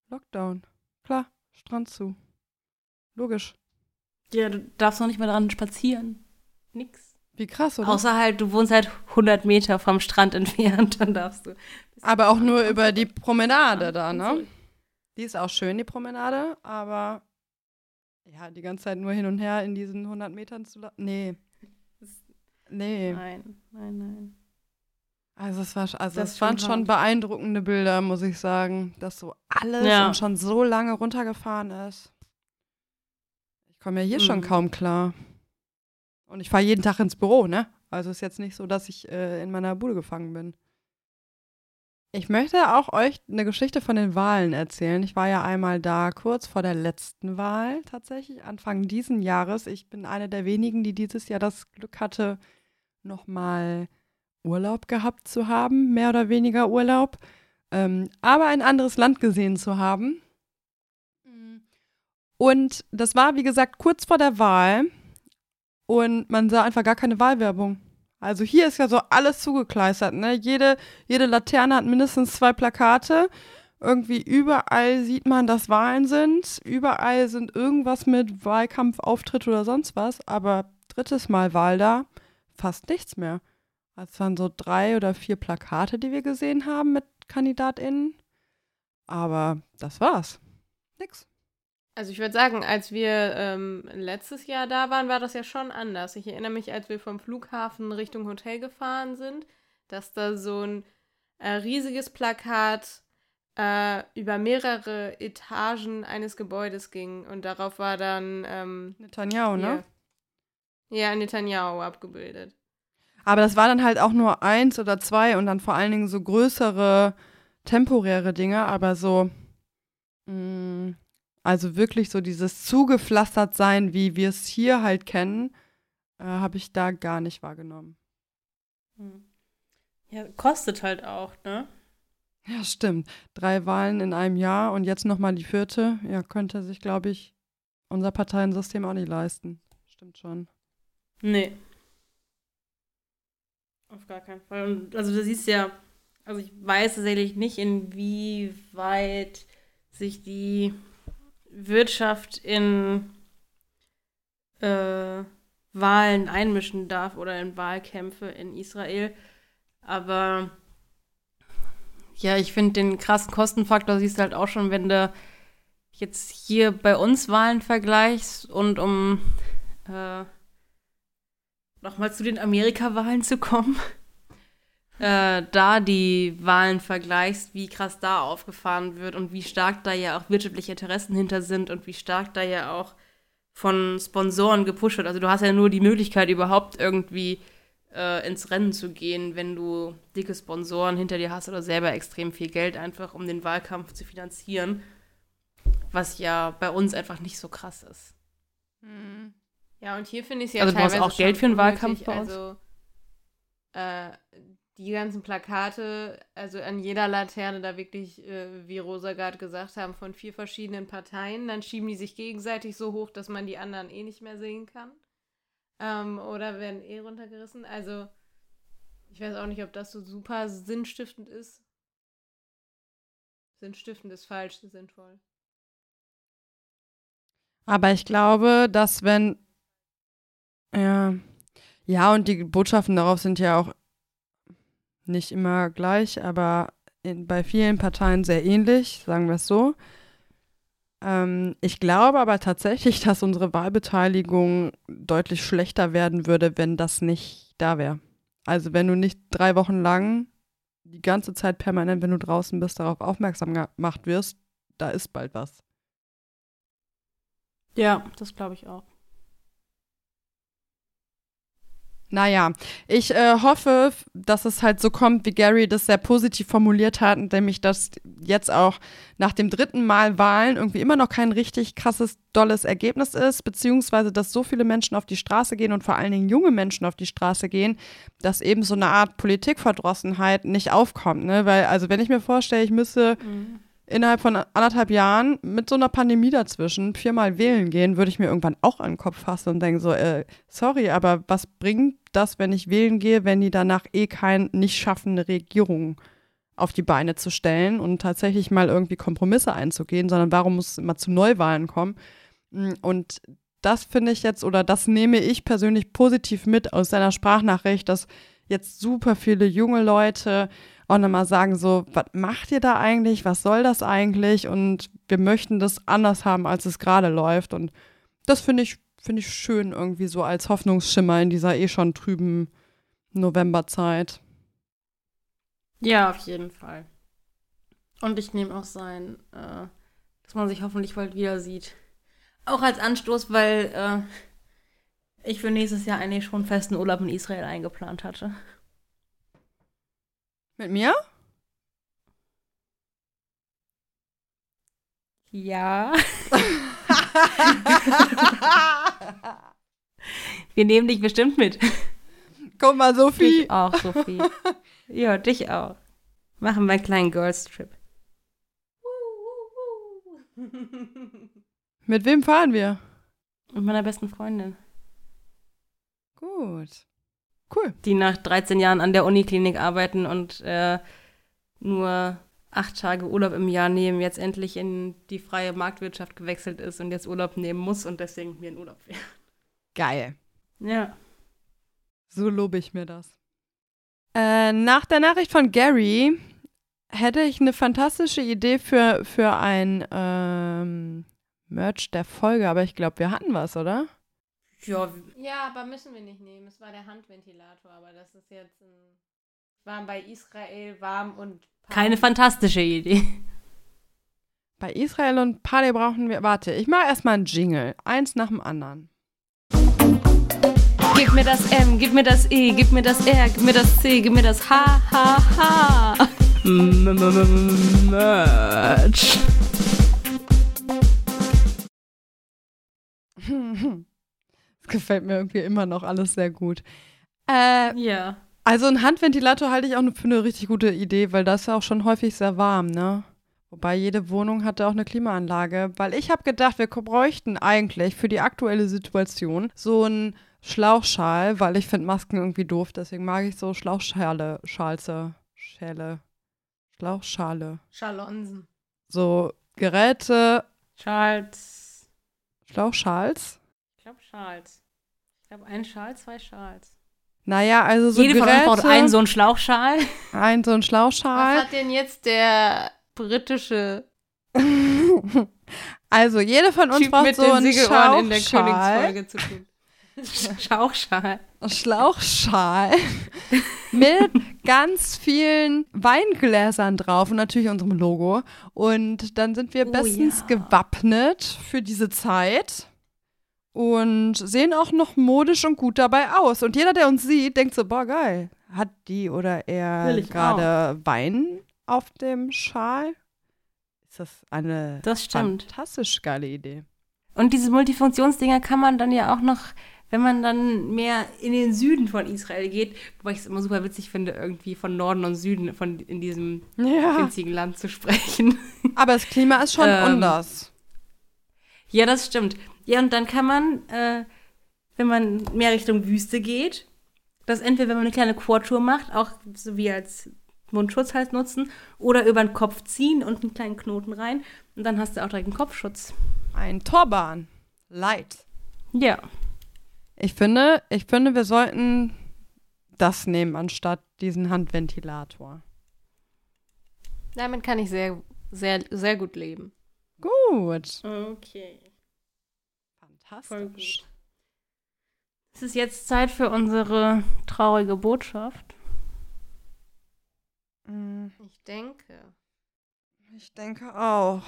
Lockdown. Klar, Strand zu. Logisch. Ja, du darfst noch nicht mehr dran spazieren. Nix. Wie krass, oder? Außer halt, du wohnst halt 100 Meter vom Strand entfernt, dann darfst du. aber auch nur über die Promenade da, ne? Die ist auch schön, die Promenade, aber ja, die ganze Zeit nur hin und her in diesen 100 Metern zu laufen. Nee. Nee. Nein, nein, nein. Also es, war, also Das es waren schon schon hart. beeindruckende Bilder, muss ich sagen, dass so alles Ja. und schon so lange runtergefahren ist. Ich komme ja hier schon Mhm. kaum klar. Und ich fahre jeden Tag ins Büro, ne? Also ist jetzt nicht so, dass ich äh, in meiner Bude gefangen bin. Ich möchte auch euch eine Geschichte von den Wahlen erzählen. Ich war ja einmal da kurz vor der letzten Wahl, tatsächlich, Anfang diesen Jahres. Ich bin eine der wenigen, die dieses Jahr das Glück hatte, nochmal Urlaub gehabt zu haben, mehr oder weniger Urlaub, ähm, aber ein anderes Land gesehen zu haben. Und das war, wie gesagt, kurz vor der Wahl und man sah einfach gar keine Wahlwerbung. Also hier ist ja so alles zugekleistert, ne? Jede, jede Laterne hat mindestens zwei Plakate. Irgendwie überall sieht man, dass Wahlen sind. Überall sind irgendwas mit Wahlkampfauftritt oder sonst was. Aber drittes Mal Wahl da, fast nichts mehr. Es waren so drei oder vier Plakate, die wir gesehen haben mit KandidatInnen. Aber das war's. Nix. Also ich würde sagen, als wir ähm, letztes Jahr da waren, war das ja schon anders. Ich erinnere mich, als wir vom Flughafen Richtung Hotel gefahren sind, dass da so ein äh, riesiges Plakat äh, über mehrere Etagen eines Gebäudes ging und darauf war dann ähm, Netanyahu, ne? ja, ja, Netanyahu abgebildet. Aber das war dann halt auch nur eins oder zwei und dann vor allen Dingen so größere, temporäre Dinge, aber so, mh, also wirklich so dieses zugepflastert sein, wie wir es hier halt kennen, äh, habe ich da gar nicht wahrgenommen. Hm. Ja, kostet halt auch, ne? Ja, stimmt. Drei Wahlen in einem Jahr und jetzt nochmal die vierte. Ja, könnte sich, glaube ich, unser Parteiensystem auch nicht leisten. Stimmt schon. Nee. Auf gar keinen Fall. Und also du siehst ja, also ich weiß tatsächlich nicht, inwieweit sich die Wirtschaft in äh, Wahlen einmischen darf oder in Wahlkämpfe in Israel. Aber ja, ich finde den krassen Kostenfaktor siehst du halt auch schon, wenn du jetzt hier bei uns Wahlen vergleichst und um äh, nochmal zu den Amerika-Wahlen zu kommen, äh, da die Wahlen vergleichst, wie krass da aufgefahren wird und wie stark da ja auch wirtschaftliche Interessen hinter sind und wie stark da ja auch von Sponsoren gepusht wird. Also du hast ja nur die Möglichkeit überhaupt irgendwie äh, ins Rennen zu gehen, wenn du dicke Sponsoren hinter dir hast oder selber extrem viel Geld einfach, um den Wahlkampf zu finanzieren. Was ja bei uns einfach nicht so krass ist. Hm. Ja, und hier finde ich es ja Also du brauchst auch Geld für einen Wahlkampf bei uns? Also, äh, die ganzen Plakate, also an jeder Laterne da wirklich, äh, wie Rosa gerade gesagt haben, von vier verschiedenen Parteien, dann schieben die sich gegenseitig so hoch, dass man die anderen eh nicht mehr sehen kann. Ähm, oder werden eh runtergerissen. Also, ich weiß auch nicht, ob das so super sinnstiftend ist. Sinnstiftend ist falsch, sinnvoll. Aber ich glaube, dass wenn. Ja. Ja, und die Botschaften darauf sind ja auch nicht immer gleich, aber in, bei vielen Parteien sehr ähnlich, sagen wir es so. Ähm, ich glaube aber tatsächlich, dass unsere Wahlbeteiligung deutlich schlechter werden würde, wenn das nicht da wäre. Also wenn du nicht drei Wochen lang die ganze Zeit permanent, wenn du draußen bist, darauf aufmerksam gemacht wirst, da ist bald was. Ja, das glaube ich auch. Naja, ich äh, hoffe, dass es halt so kommt, wie Gary das sehr positiv formuliert hat, nämlich dass jetzt auch nach dem dritten Mal Wahlen irgendwie immer noch kein richtig krasses, dolles Ergebnis ist, beziehungsweise dass so viele Menschen auf die Straße gehen und vor allen Dingen junge Menschen auf die Straße gehen, dass eben so eine Art Politikverdrossenheit nicht aufkommt. Ne? Weil, also wenn ich mir vorstelle, ich müsste innerhalb von anderthalb Jahren mit so einer Pandemie dazwischen viermal wählen gehen, würde ich mir irgendwann auch an den Kopf fassen und denken so, äh, sorry, aber was bringt das, wenn ich wählen gehe, wenn die danach eh kein nicht schaffen, eine Regierung auf die Beine zu stellen und tatsächlich mal irgendwie Kompromisse einzugehen, sondern warum muss es immer zu Neuwahlen kommen? Mm, Und das finde ich jetzt, oder das nehme ich persönlich positiv mit aus seiner Sprachnachricht, dass jetzt super viele junge Leute auch nochmal sagen, so, was macht ihr da eigentlich? Was soll das eigentlich? Und wir möchten das anders haben, als es gerade läuft. Und das finde ich, finde ich schön irgendwie so als Hoffnungsschimmer in dieser eh schon trüben Novemberzeit. Ja, auf jeden Fall. Und ich nehme auch sein, äh, dass man sich hoffentlich bald wieder sieht. Auch als Anstoß, weil äh, ich für nächstes Jahr eigentlich schon festen Urlaub in Israel eingeplant hatte. Mit mir? Ja. Wir nehmen dich bestimmt mit. Guck mal, Sophie. Dich auch, Sophie. ja, dich auch. Machen wir einen kleinen Girls Trip. Mit wem fahren wir? Mit meiner besten Freundin, Gut. Cool. die nach 13 Jahren an der Uniklinik arbeiten und äh, nur acht Tage Urlaub im Jahr nehmen, jetzt endlich in die freie Marktwirtschaft gewechselt ist und jetzt Urlaub nehmen muss und deswegen mir in Urlaub wäre. Geil. Ja. So lobe ich mir das. Äh, nach der Nachricht von Gary hätte ich eine fantastische Idee für, für ein ähm, Merch der Folge, aber ich glaube, wir hatten was, oder? Ja, Ja, aber müssen wir nicht nehmen. Es war der Handventilator, aber das ist jetzt ein. Warm bei Israel, warm und. keine fantastische Idee. Bei Israel und Pale brauchen wir. Warte, ich mache erstmal einen Jingle. Eins nach dem anderen. Gib mir das M, gib mir das E, gib mir das R, gib mir das C, gib mir das H, H, H. Merch. Das gefällt mir irgendwie immer noch alles sehr gut. Äh, Ja. also ein Handventilator halte ich auch für eine richtig gute Idee, weil das ist ja auch schon häufig sehr warm, ne? Wobei jede Wohnung hatte auch eine Klimaanlage, weil ich habe gedacht, wir bräuchten eigentlich für die aktuelle Situation so einen Schlauchschal, weil ich finde Masken irgendwie doof, deswegen mag ich so Schlauchschale, Schalze, Schäle, Schlauchschale. Schalonsen. So Geräte, Charles. Schlauchschals. Ich glaube Charles. glaube, ein Schal, zwei Schals. Naja, also so Jede von uns Geräte, braucht einen so einen Schlauchschal. ein so ein Was Schlauchschal. hat denn jetzt der britische also jede von uns Typ braucht mit so einen Siegelohren in der Schlauchschal. Königsfolge zu tun? Schauchschal. Schlauchschal mit ganz vielen Weingläsern drauf und natürlich unserem Logo. Und dann sind wir Oh bestens ja. gewappnet für diese Zeit und sehen auch noch modisch und gut dabei aus. Und jeder, der uns sieht, denkt so, boah, geil. Hat die oder er gerade Wein auf dem Schal? Ist das eine Das stimmt. fantastisch geile Idee. Und diese Multifunktionsdinger kann man dann ja auch noch, wenn man dann mehr in den Süden von Israel geht, wobei ich es immer super witzig finde, irgendwie von Norden und Süden von in diesem Ja. winzigen Land zu sprechen. Aber das Klima ist schon Ähm, anders. Ja, das stimmt. Ja, und dann kann man, äh, wenn man mehr Richtung Wüste geht, das entweder, wenn man eine kleine Quad-Tour macht, auch so wie als Mundschutz halt nutzen, oder über den Kopf ziehen und einen kleinen Knoten rein. Und dann hast du auch direkt einen Kopfschutz. Ein Turban. Light. Ja. Ich finde, ich finde, wir sollten das nehmen, anstatt diesen Handventilator. Damit kann ich sehr, sehr, sehr gut leben. Gut. Okay. Fantastisch. Es ist jetzt Zeit für unsere traurige Botschaft. Mm, Ich denke. Ich denke auch.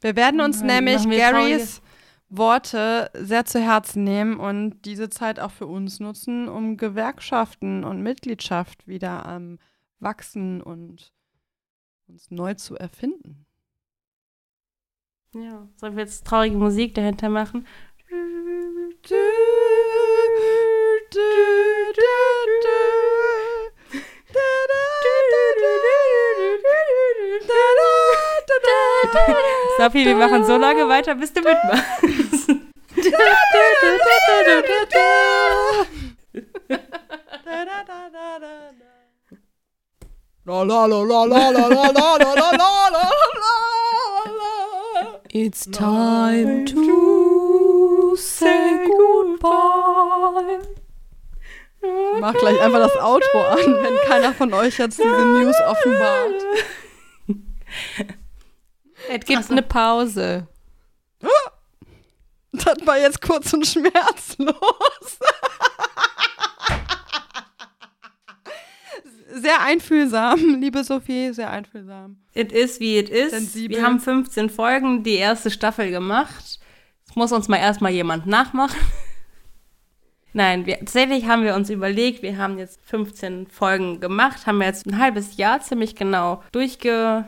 Wir werden uns Machen- nämlich Garys Worte sehr zu Herzen nehmen und diese Zeit auch für uns nutzen, um Gewerkschaften und Mitgliedschaft wieder am Wachsen und uns neu zu erfinden. Ja. Sollen wir jetzt traurige Musik dahinter machen? Sophie, wir machen so lange weiter, bis du mitmachst. La la la la la la la la la la la la It's time to say goodbye. Mach gleich einfach das Outro an, wenn keiner von euch jetzt diese News offenbart. Es gibt so. eine Pause. Das war jetzt kurz und schmerzlos. Sehr einfühlsam, liebe Sophie, sehr einfühlsam. It is wie it is. Sensibel. Wir haben 15 Folgen, die erste Staffel gemacht. Das muss uns mal erstmal jemand nachmachen. Nein, wir, tatsächlich haben wir uns überlegt, wir haben jetzt 15 Folgen gemacht, haben wir jetzt ein halbes Jahr ziemlich genau durchgerappt,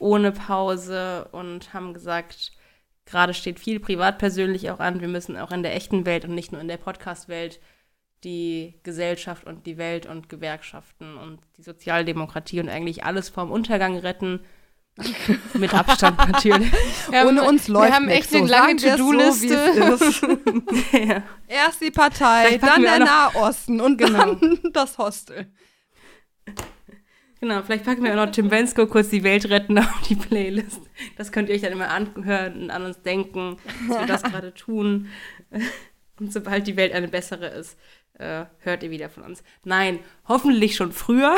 ohne Pause und haben gesagt, gerade steht viel privat persönlich auch an. Wir müssen auch in der echten Welt und nicht nur in der Podcast-Welt die Gesellschaft und die Welt und Gewerkschaften und die Sozialdemokratie und eigentlich alles vom Untergang retten. Mit Abstand natürlich. Haben- Ohne uns läuft Wir haben echt eine So, lange so, wie To-Do-Liste. ist. ja. Erst die Partei, dann der Nahosten und Genau. dann das Hostel. Genau, vielleicht packen wir auch noch Tim Bensko kurz die Welt retten auf die Playlist. Das könnt ihr euch dann immer anhören und an uns denken, dass wir das gerade tun. Und sobald die Welt eine bessere ist, äh, hört ihr wieder von uns. Nein, hoffentlich schon früher.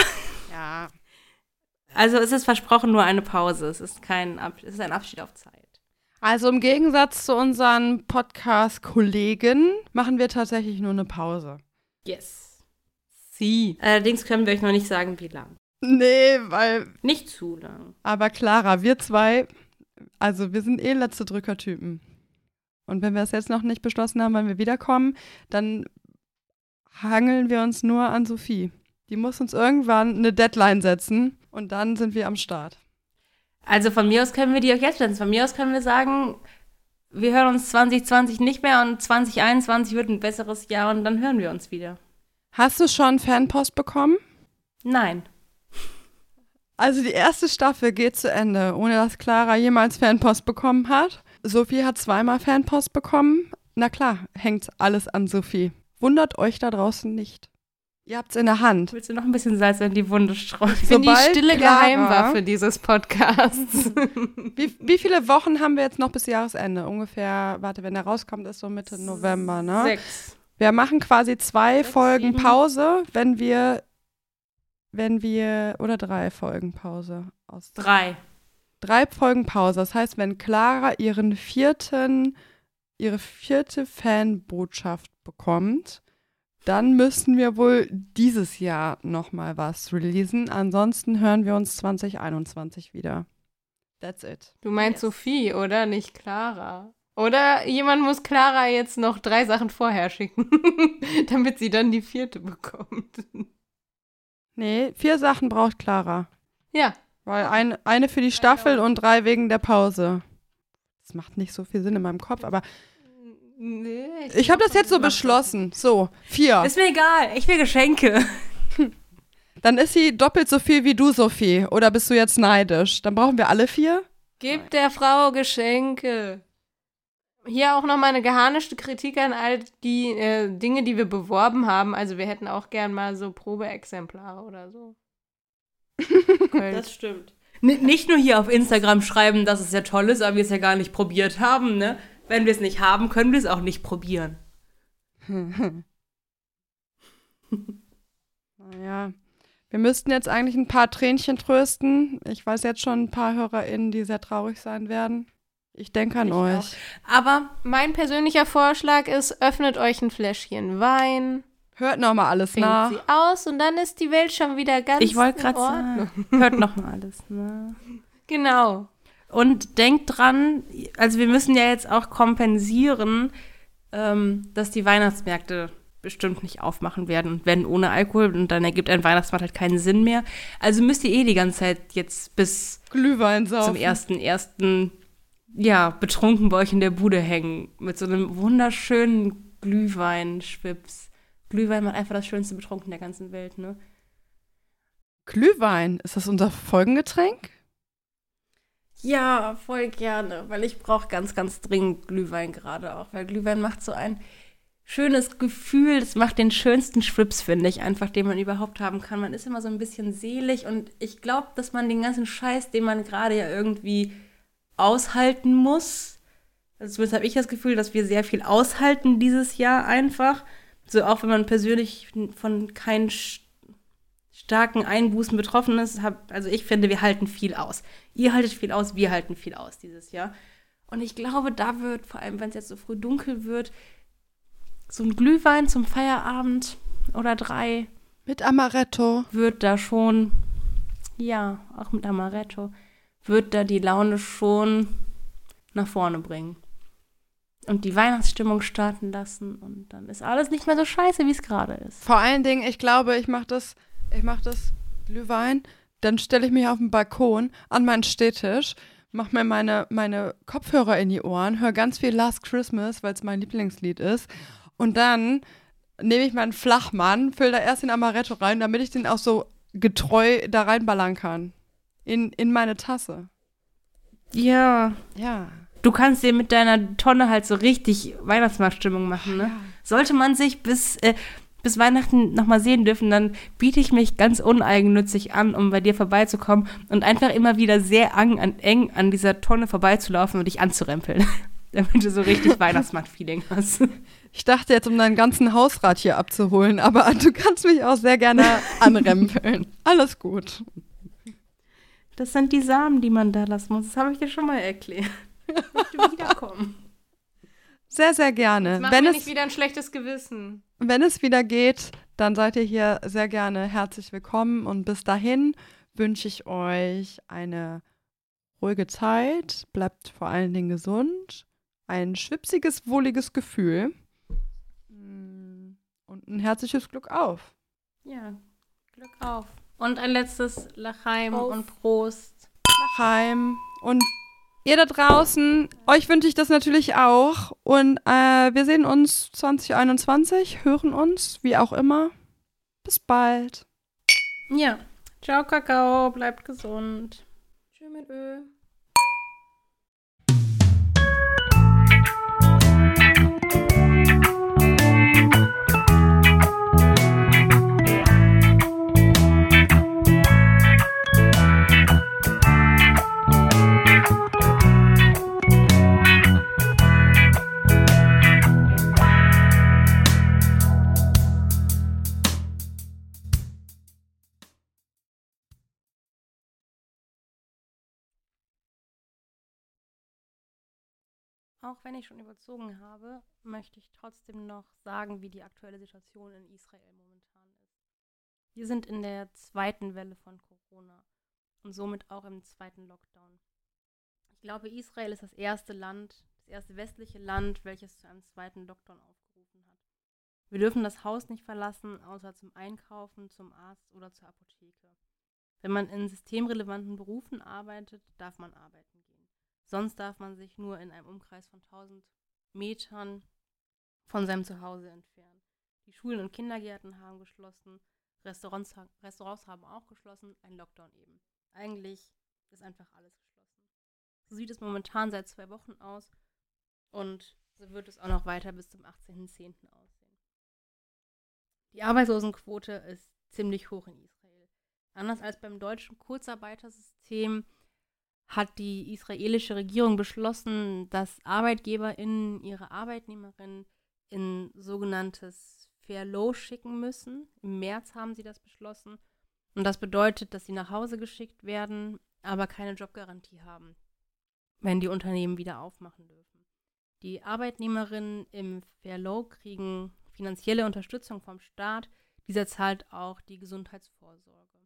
Ja. Also es ist versprochen nur eine Pause. Es ist kein Ab es ist ein Abschied auf Zeit. Also im Gegensatz zu unseren Podcast-Kollegen machen wir tatsächlich nur eine Pause. Yes. Sie. Allerdings können wir euch noch nicht sagen, wie lang. Nee, weil Nicht zu lang. Aber Clara, wir zwei, also wir sind eh letzte Drückertypen. Und wenn wir es jetzt noch nicht beschlossen haben, wann wir wiederkommen, dann hangeln wir uns nur an Sophie. Die muss uns irgendwann eine Deadline setzen und dann sind wir am Start. Also von mir aus können wir die auch jetzt setzen. Von mir aus können wir sagen, wir hören uns 2020 nicht mehr und 2021 wird ein besseres Jahr und dann hören wir uns wieder. Hast du schon Fanpost bekommen? Nein. Also die erste Staffel geht zu Ende, ohne dass Clara jemals Fanpost bekommen hat. Sophie hat zweimal Fanpost bekommen. Na klar, hängt alles an Sophie. Wundert euch da draußen nicht. Ihr habt's in der Hand. Willst du noch ein bisschen Salz in die Wunde streuen? Ich bin die stille Clara- Geheimwaffe dieses Podcasts. Wie, wie viele Wochen haben wir jetzt noch bis Jahresende? Ungefähr, warte, wenn der rauskommt, ist so Mitte November, ne? Sechs. Wir machen quasi zwei Sechs, Folgen sieben. Pause, wenn wir, wenn wir, oder drei Folgen Pause aus. Drei. Drei Folgen Pause. Das heißt, wenn Clara ihren vierten, ihre vierte Fanbotschaft bekommt, dann müssen wir wohl dieses Jahr nochmal was releasen. Ansonsten hören wir uns 2021 wieder. That's it. Du meinst Yes. Sophie, oder? Nicht Clara. Oder jemand muss Clara jetzt noch drei Sachen vorher schicken, damit sie dann die vierte bekommt. Nee, vier Sachen braucht Clara. Ja, Weil ein, eine für die Staffel und drei wegen der Pause. Das macht nicht so viel Sinn in meinem Kopf, aber nee, ich habe glaub, das jetzt so beschlossen. So, vier. Ist mir egal. Ich will Geschenke. Dann ist sie doppelt so viel wie du, Sophie. Oder bist du jetzt neidisch? Dann brauchen wir alle vier? Gib der Frau Geschenke. Hier auch nochmal eine geharnischte Kritik an all die äh, Dinge, die wir beworben haben. Also wir hätten auch gern mal so Probeexemplare oder so. Das stimmt. N nicht nur hier auf Instagram schreiben, dass es ja toll ist, aber wir es ja gar nicht probiert haben, ne? Wenn wir es nicht haben, können wir es auch nicht probieren. naja. Wir müssten jetzt eigentlich ein paar Tränchen trösten. Ich weiß jetzt schon ein paar HörerInnen, die sehr traurig sein werden. Ich denke an Ich euch. auch. Aber mein persönlicher Vorschlag ist, öffnet euch ein Fläschchen Wein, Hört nochmal alles trinkt nach. sie aus und dann ist die Welt schon wieder ganz ich wollte gerade sagen, hört noch mal alles, ne? Genau. Und denkt dran, also wir müssen ja jetzt auch kompensieren, ähm, dass die Weihnachtsmärkte bestimmt nicht aufmachen werden und wenn ohne Alkohol und dann ergibt ein Weihnachtsmarkt halt keinen Sinn mehr. Also müsst ihr eh die ganze Zeit jetzt bis Glühwein saufen. zum ersten ersten ja betrunken bei euch in der Bude hängen mit so einem wunderschönen Glühwein-Schwips. Glühwein macht einfach das schönste Betrunken der ganzen Welt, ne? Glühwein. Ist das unser Folgengetränk? Ja, voll gerne, weil ich brauche ganz, ganz dringend Glühwein gerade auch, weil Glühwein macht so ein schönes Gefühl, es macht den schönsten Schwips, finde ich, einfach, den man überhaupt haben kann. Man ist immer so ein bisschen selig und ich glaube, dass man den ganzen Scheiß, den man gerade ja irgendwie aushalten muss, also zumindest habe ich das Gefühl, dass wir sehr viel aushalten dieses Jahr einfach, so auch wenn man persönlich von keinen st- starken Einbußen betroffen ist, hab, also ich finde, wir halten viel aus. Ihr haltet viel aus, wir halten viel aus dieses Jahr. Und ich glaube, da wird, vor allem wenn es jetzt so früh dunkel wird, so ein Glühwein zum Feierabend oder drei Mit Amaretto. wird da schon, ja, auch mit Amaretto, wird da die Laune schon nach vorne bringen. Und die Weihnachtsstimmung starten lassen und dann ist alles nicht mehr so scheiße, wie es gerade ist. Vor allen Dingen, ich glaube, ich mache das, ich mache das Glühwein, dann stelle ich mich auf den Balkon an meinen Stehtisch, mache mir meine, meine Kopfhörer in die Ohren, höre ganz viel Last Christmas, weil es mein Lieblingslied ist. Und dann nehme ich meinen Flachmann, fülle da erst den Amaretto rein, damit ich den auch so getreu da reinballern kann. In, in meine Tasse. Ja, Ja. du kannst dir mit deiner Tonne halt so richtig Weihnachtsmarktstimmung machen, ne? Sollte man sich bis, äh, bis Weihnachten nochmal sehen dürfen, dann biete ich mich ganz uneigennützig an, um bei dir vorbeizukommen und einfach immer wieder sehr ang, an, eng an dieser Tonne vorbeizulaufen und dich anzurempeln. Damit du so richtig Weihnachtsmarkt-Feeling hast. Ich dachte jetzt, um deinen ganzen Hausrat hier abzuholen, aber du kannst mich auch sehr gerne anrempeln. Alles gut. Das sind die Samen, die man da lassen muss. Das habe ich dir schon mal erklärt. Ich möchte wiederkommen. Sehr, sehr gerne. Mach Wenn mir es, nicht wieder ein schlechtes Gewissen. Wenn es wieder geht, dann seid ihr hier sehr gerne herzlich willkommen. Und bis dahin wünsche ich euch eine ruhige Zeit. Bleibt vor allen Dingen gesund. Ein schwipsiges, wohliges Gefühl. Mm, Und ein herzliches Glück auf. Ja, Glück auf. Und ein letztes Lachheim Auf. und Prost. nach heim. Und ihr da draußen, euch wünsche ich das natürlich auch. Und äh, wir sehen uns 2021, hören uns, wie auch immer. Bis bald. Ja. Ciao, Kakao. Bleibt gesund. Tschüss mit Öl. Auch wenn ich schon überzogen habe, möchte ich trotzdem noch sagen, wie die aktuelle Situation in Israel momentan ist. Wir sind in der zweiten Welle von Corona und somit auch im zweiten Lockdown. Ich glaube, Israel ist das erste Land, das erste westliche Land, welches zu einem zweiten Lockdown aufgerufen hat. Wir dürfen das Haus nicht verlassen, außer zum Einkaufen, zum Arzt oder zur Apotheke. Wenn man in systemrelevanten Berufen arbeitet, darf man arbeiten. Sonst darf man sich nur in einem Umkreis von 1000 Metern von seinem Zuhause entfernen. Die Schulen und Kindergärten haben geschlossen, Restaurants, Restaurants haben auch geschlossen, ein Lockdown eben. Eigentlich ist einfach alles geschlossen. So sieht es momentan seit zwei Wochen aus und so wird es auch noch weiter bis zum 18.10. aussehen. Die Arbeitslosenquote ist ziemlich hoch in Israel. Anders als beim deutschen Kurzarbeitersystem hat die israelische Regierung beschlossen, dass ArbeitgeberInnen ihre Arbeitnehmerinnen in sogenanntes Fair Low schicken müssen. Im März haben sie das beschlossen. Und das bedeutet, dass sie nach Hause geschickt werden, aber keine Jobgarantie haben, wenn die Unternehmen wieder aufmachen dürfen. Die Arbeitnehmerinnen im Fair Low kriegen finanzielle Unterstützung vom Staat. Dieser zahlt auch die Gesundheitsvorsorge.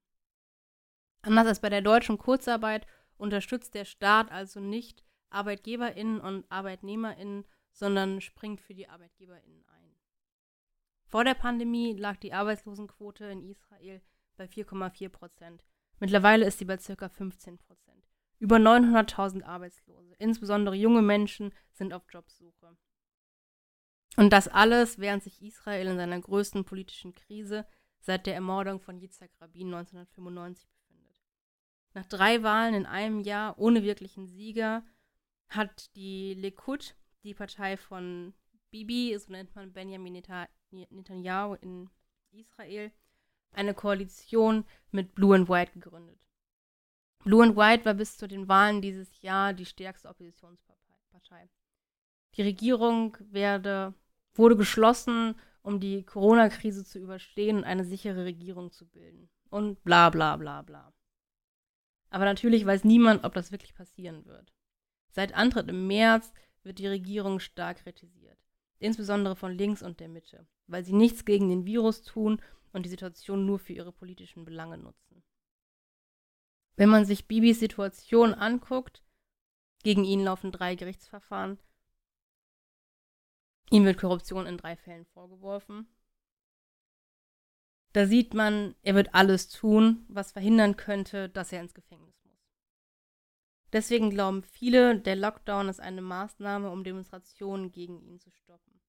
Anders als bei der deutschen Kurzarbeit unterstützt der Staat also nicht ArbeitgeberInnen und ArbeitnehmerInnen, sondern springt für die ArbeitgeberInnen ein. Vor der Pandemie lag die Arbeitslosenquote in Israel bei 4,4 Prozent. Mittlerweile ist sie bei ca. 15 Prozent. Über 900.000 Arbeitslose, insbesondere junge Menschen, sind auf Jobsuche. Und das alles, während sich Israel in seiner größten politischen Krise seit der Ermordung von Yitzhak Rabin 1995 nach drei Wahlen in einem Jahr ohne wirklichen Sieger hat die Likud, die Partei von Bibi, so nennt man Benjamin Netanyahu in Israel, eine Koalition mit Blue and White gegründet. Blue and White war bis zu den Wahlen dieses Jahr die stärkste Oppositionspartei. Die Regierung werde, wurde geschlossen, um die Corona-Krise zu überstehen und eine sichere Regierung zu bilden. Und bla bla bla bla. Aber natürlich weiß niemand, ob das wirklich passieren wird. Seit Antritt im März wird die Regierung stark kritisiert, insbesondere von links und der Mitte, weil sie nichts gegen den Virus tun und die Situation nur für ihre politischen Belange nutzen. Wenn man sich Bibis Situation anguckt, gegen ihn laufen drei Gerichtsverfahren. Ihm wird Korruption in drei Fällen vorgeworfen. Da sieht man, er wird alles tun, was verhindern könnte, dass er ins Gefängnis muss. Deswegen glauben viele, der Lockdown ist eine Maßnahme, um Demonstrationen gegen ihn zu stoppen.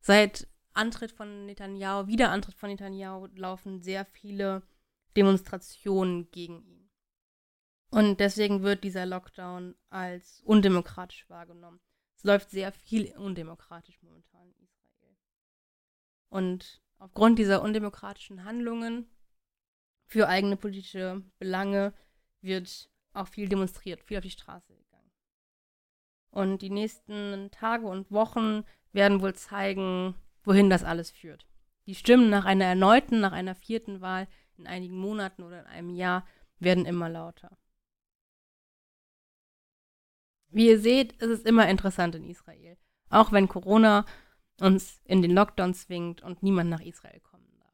Seit Antritt von Netanyahu, Wiederantritt von Netanyahu, laufen sehr viele Demonstrationen gegen ihn. Und deswegen wird dieser Lockdown als undemokratisch wahrgenommen. Es läuft sehr viel undemokratisch momentan in Israel. Und aufgrund dieser undemokratischen Handlungen für eigene politische Belange wird auch viel demonstriert, viel auf die Straße gegangen. Und die nächsten Tage und Wochen werden wohl zeigen, wohin das alles führt. Die Stimmen nach einer erneuten, nach einer vierten Wahl in einigen Monaten oder in einem Jahr werden immer lauter. Wie ihr seht, ist es immer interessant in Israel. Auch wenn Corona uns in den Lockdown zwingt und niemand nach Israel kommen darf.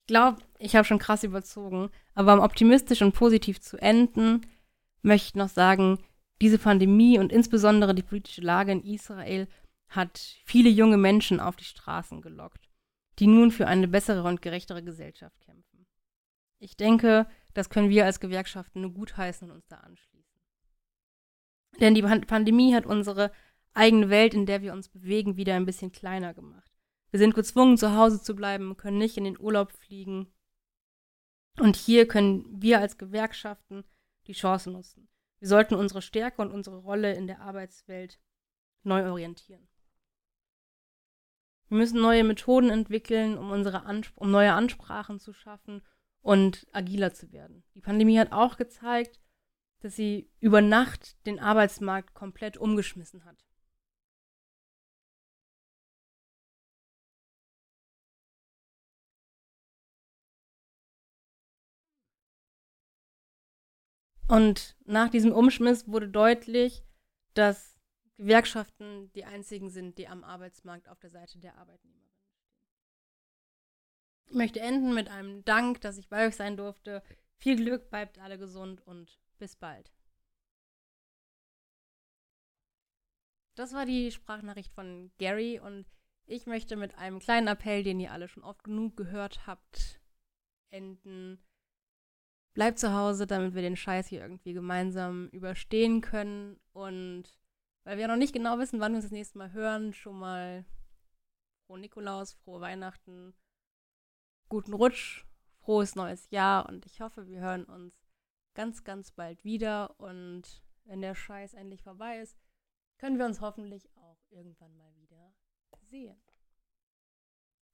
Ich glaube, ich habe schon krass überzogen, aber um optimistisch und positiv zu enden, möchte ich noch sagen, diese Pandemie und insbesondere die politische Lage in Israel hat viele junge Menschen auf die Straßen gelockt, die nun für eine bessere und gerechtere Gesellschaft kämpfen. Ich denke, das können wir als Gewerkschaften nur gutheißen und uns da anschließen. Denn die Pandemie hat unsere eigene Welt, in der wir uns bewegen, wieder ein bisschen kleiner gemacht. Wir sind gezwungen, zu Hause zu bleiben, können nicht in den Urlaub fliegen. Und hier können wir als Gewerkschaften die Chance nutzen. Wir sollten unsere Stärke und unsere Rolle in der Arbeitswelt neu orientieren. Wir müssen neue Methoden entwickeln, um, unsere Ansp um neue Ansprachen zu schaffen und agiler zu werden. Die Pandemie hat auch gezeigt, dass sie über Nacht den Arbeitsmarkt komplett umgeschmissen hat. Und nach diesem Umschmiss wurde deutlich, dass Gewerkschaften die einzigen sind, die am Arbeitsmarkt auf der Seite der Arbeitnehmerinnen stehen. Ich möchte enden mit einem Dank, dass ich bei euch sein durfte. Viel Glück, bleibt alle gesund und bis bald. Das war die Sprachnachricht von Gary und ich möchte mit einem kleinen Appell, den ihr alle schon oft genug gehört habt, enden. Bleibt zu Hause, damit wir den Scheiß hier irgendwie gemeinsam überstehen können. Und weil wir noch nicht genau wissen, wann wir uns das nächste Mal hören, schon mal frohe Nikolaus, frohe Weihnachten, guten Rutsch, frohes neues Jahr und ich hoffe, wir hören uns ganz, ganz bald wieder. Und wenn der Scheiß endlich vorbei ist, können wir uns hoffentlich auch irgendwann mal wieder sehen.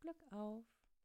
Glück auf!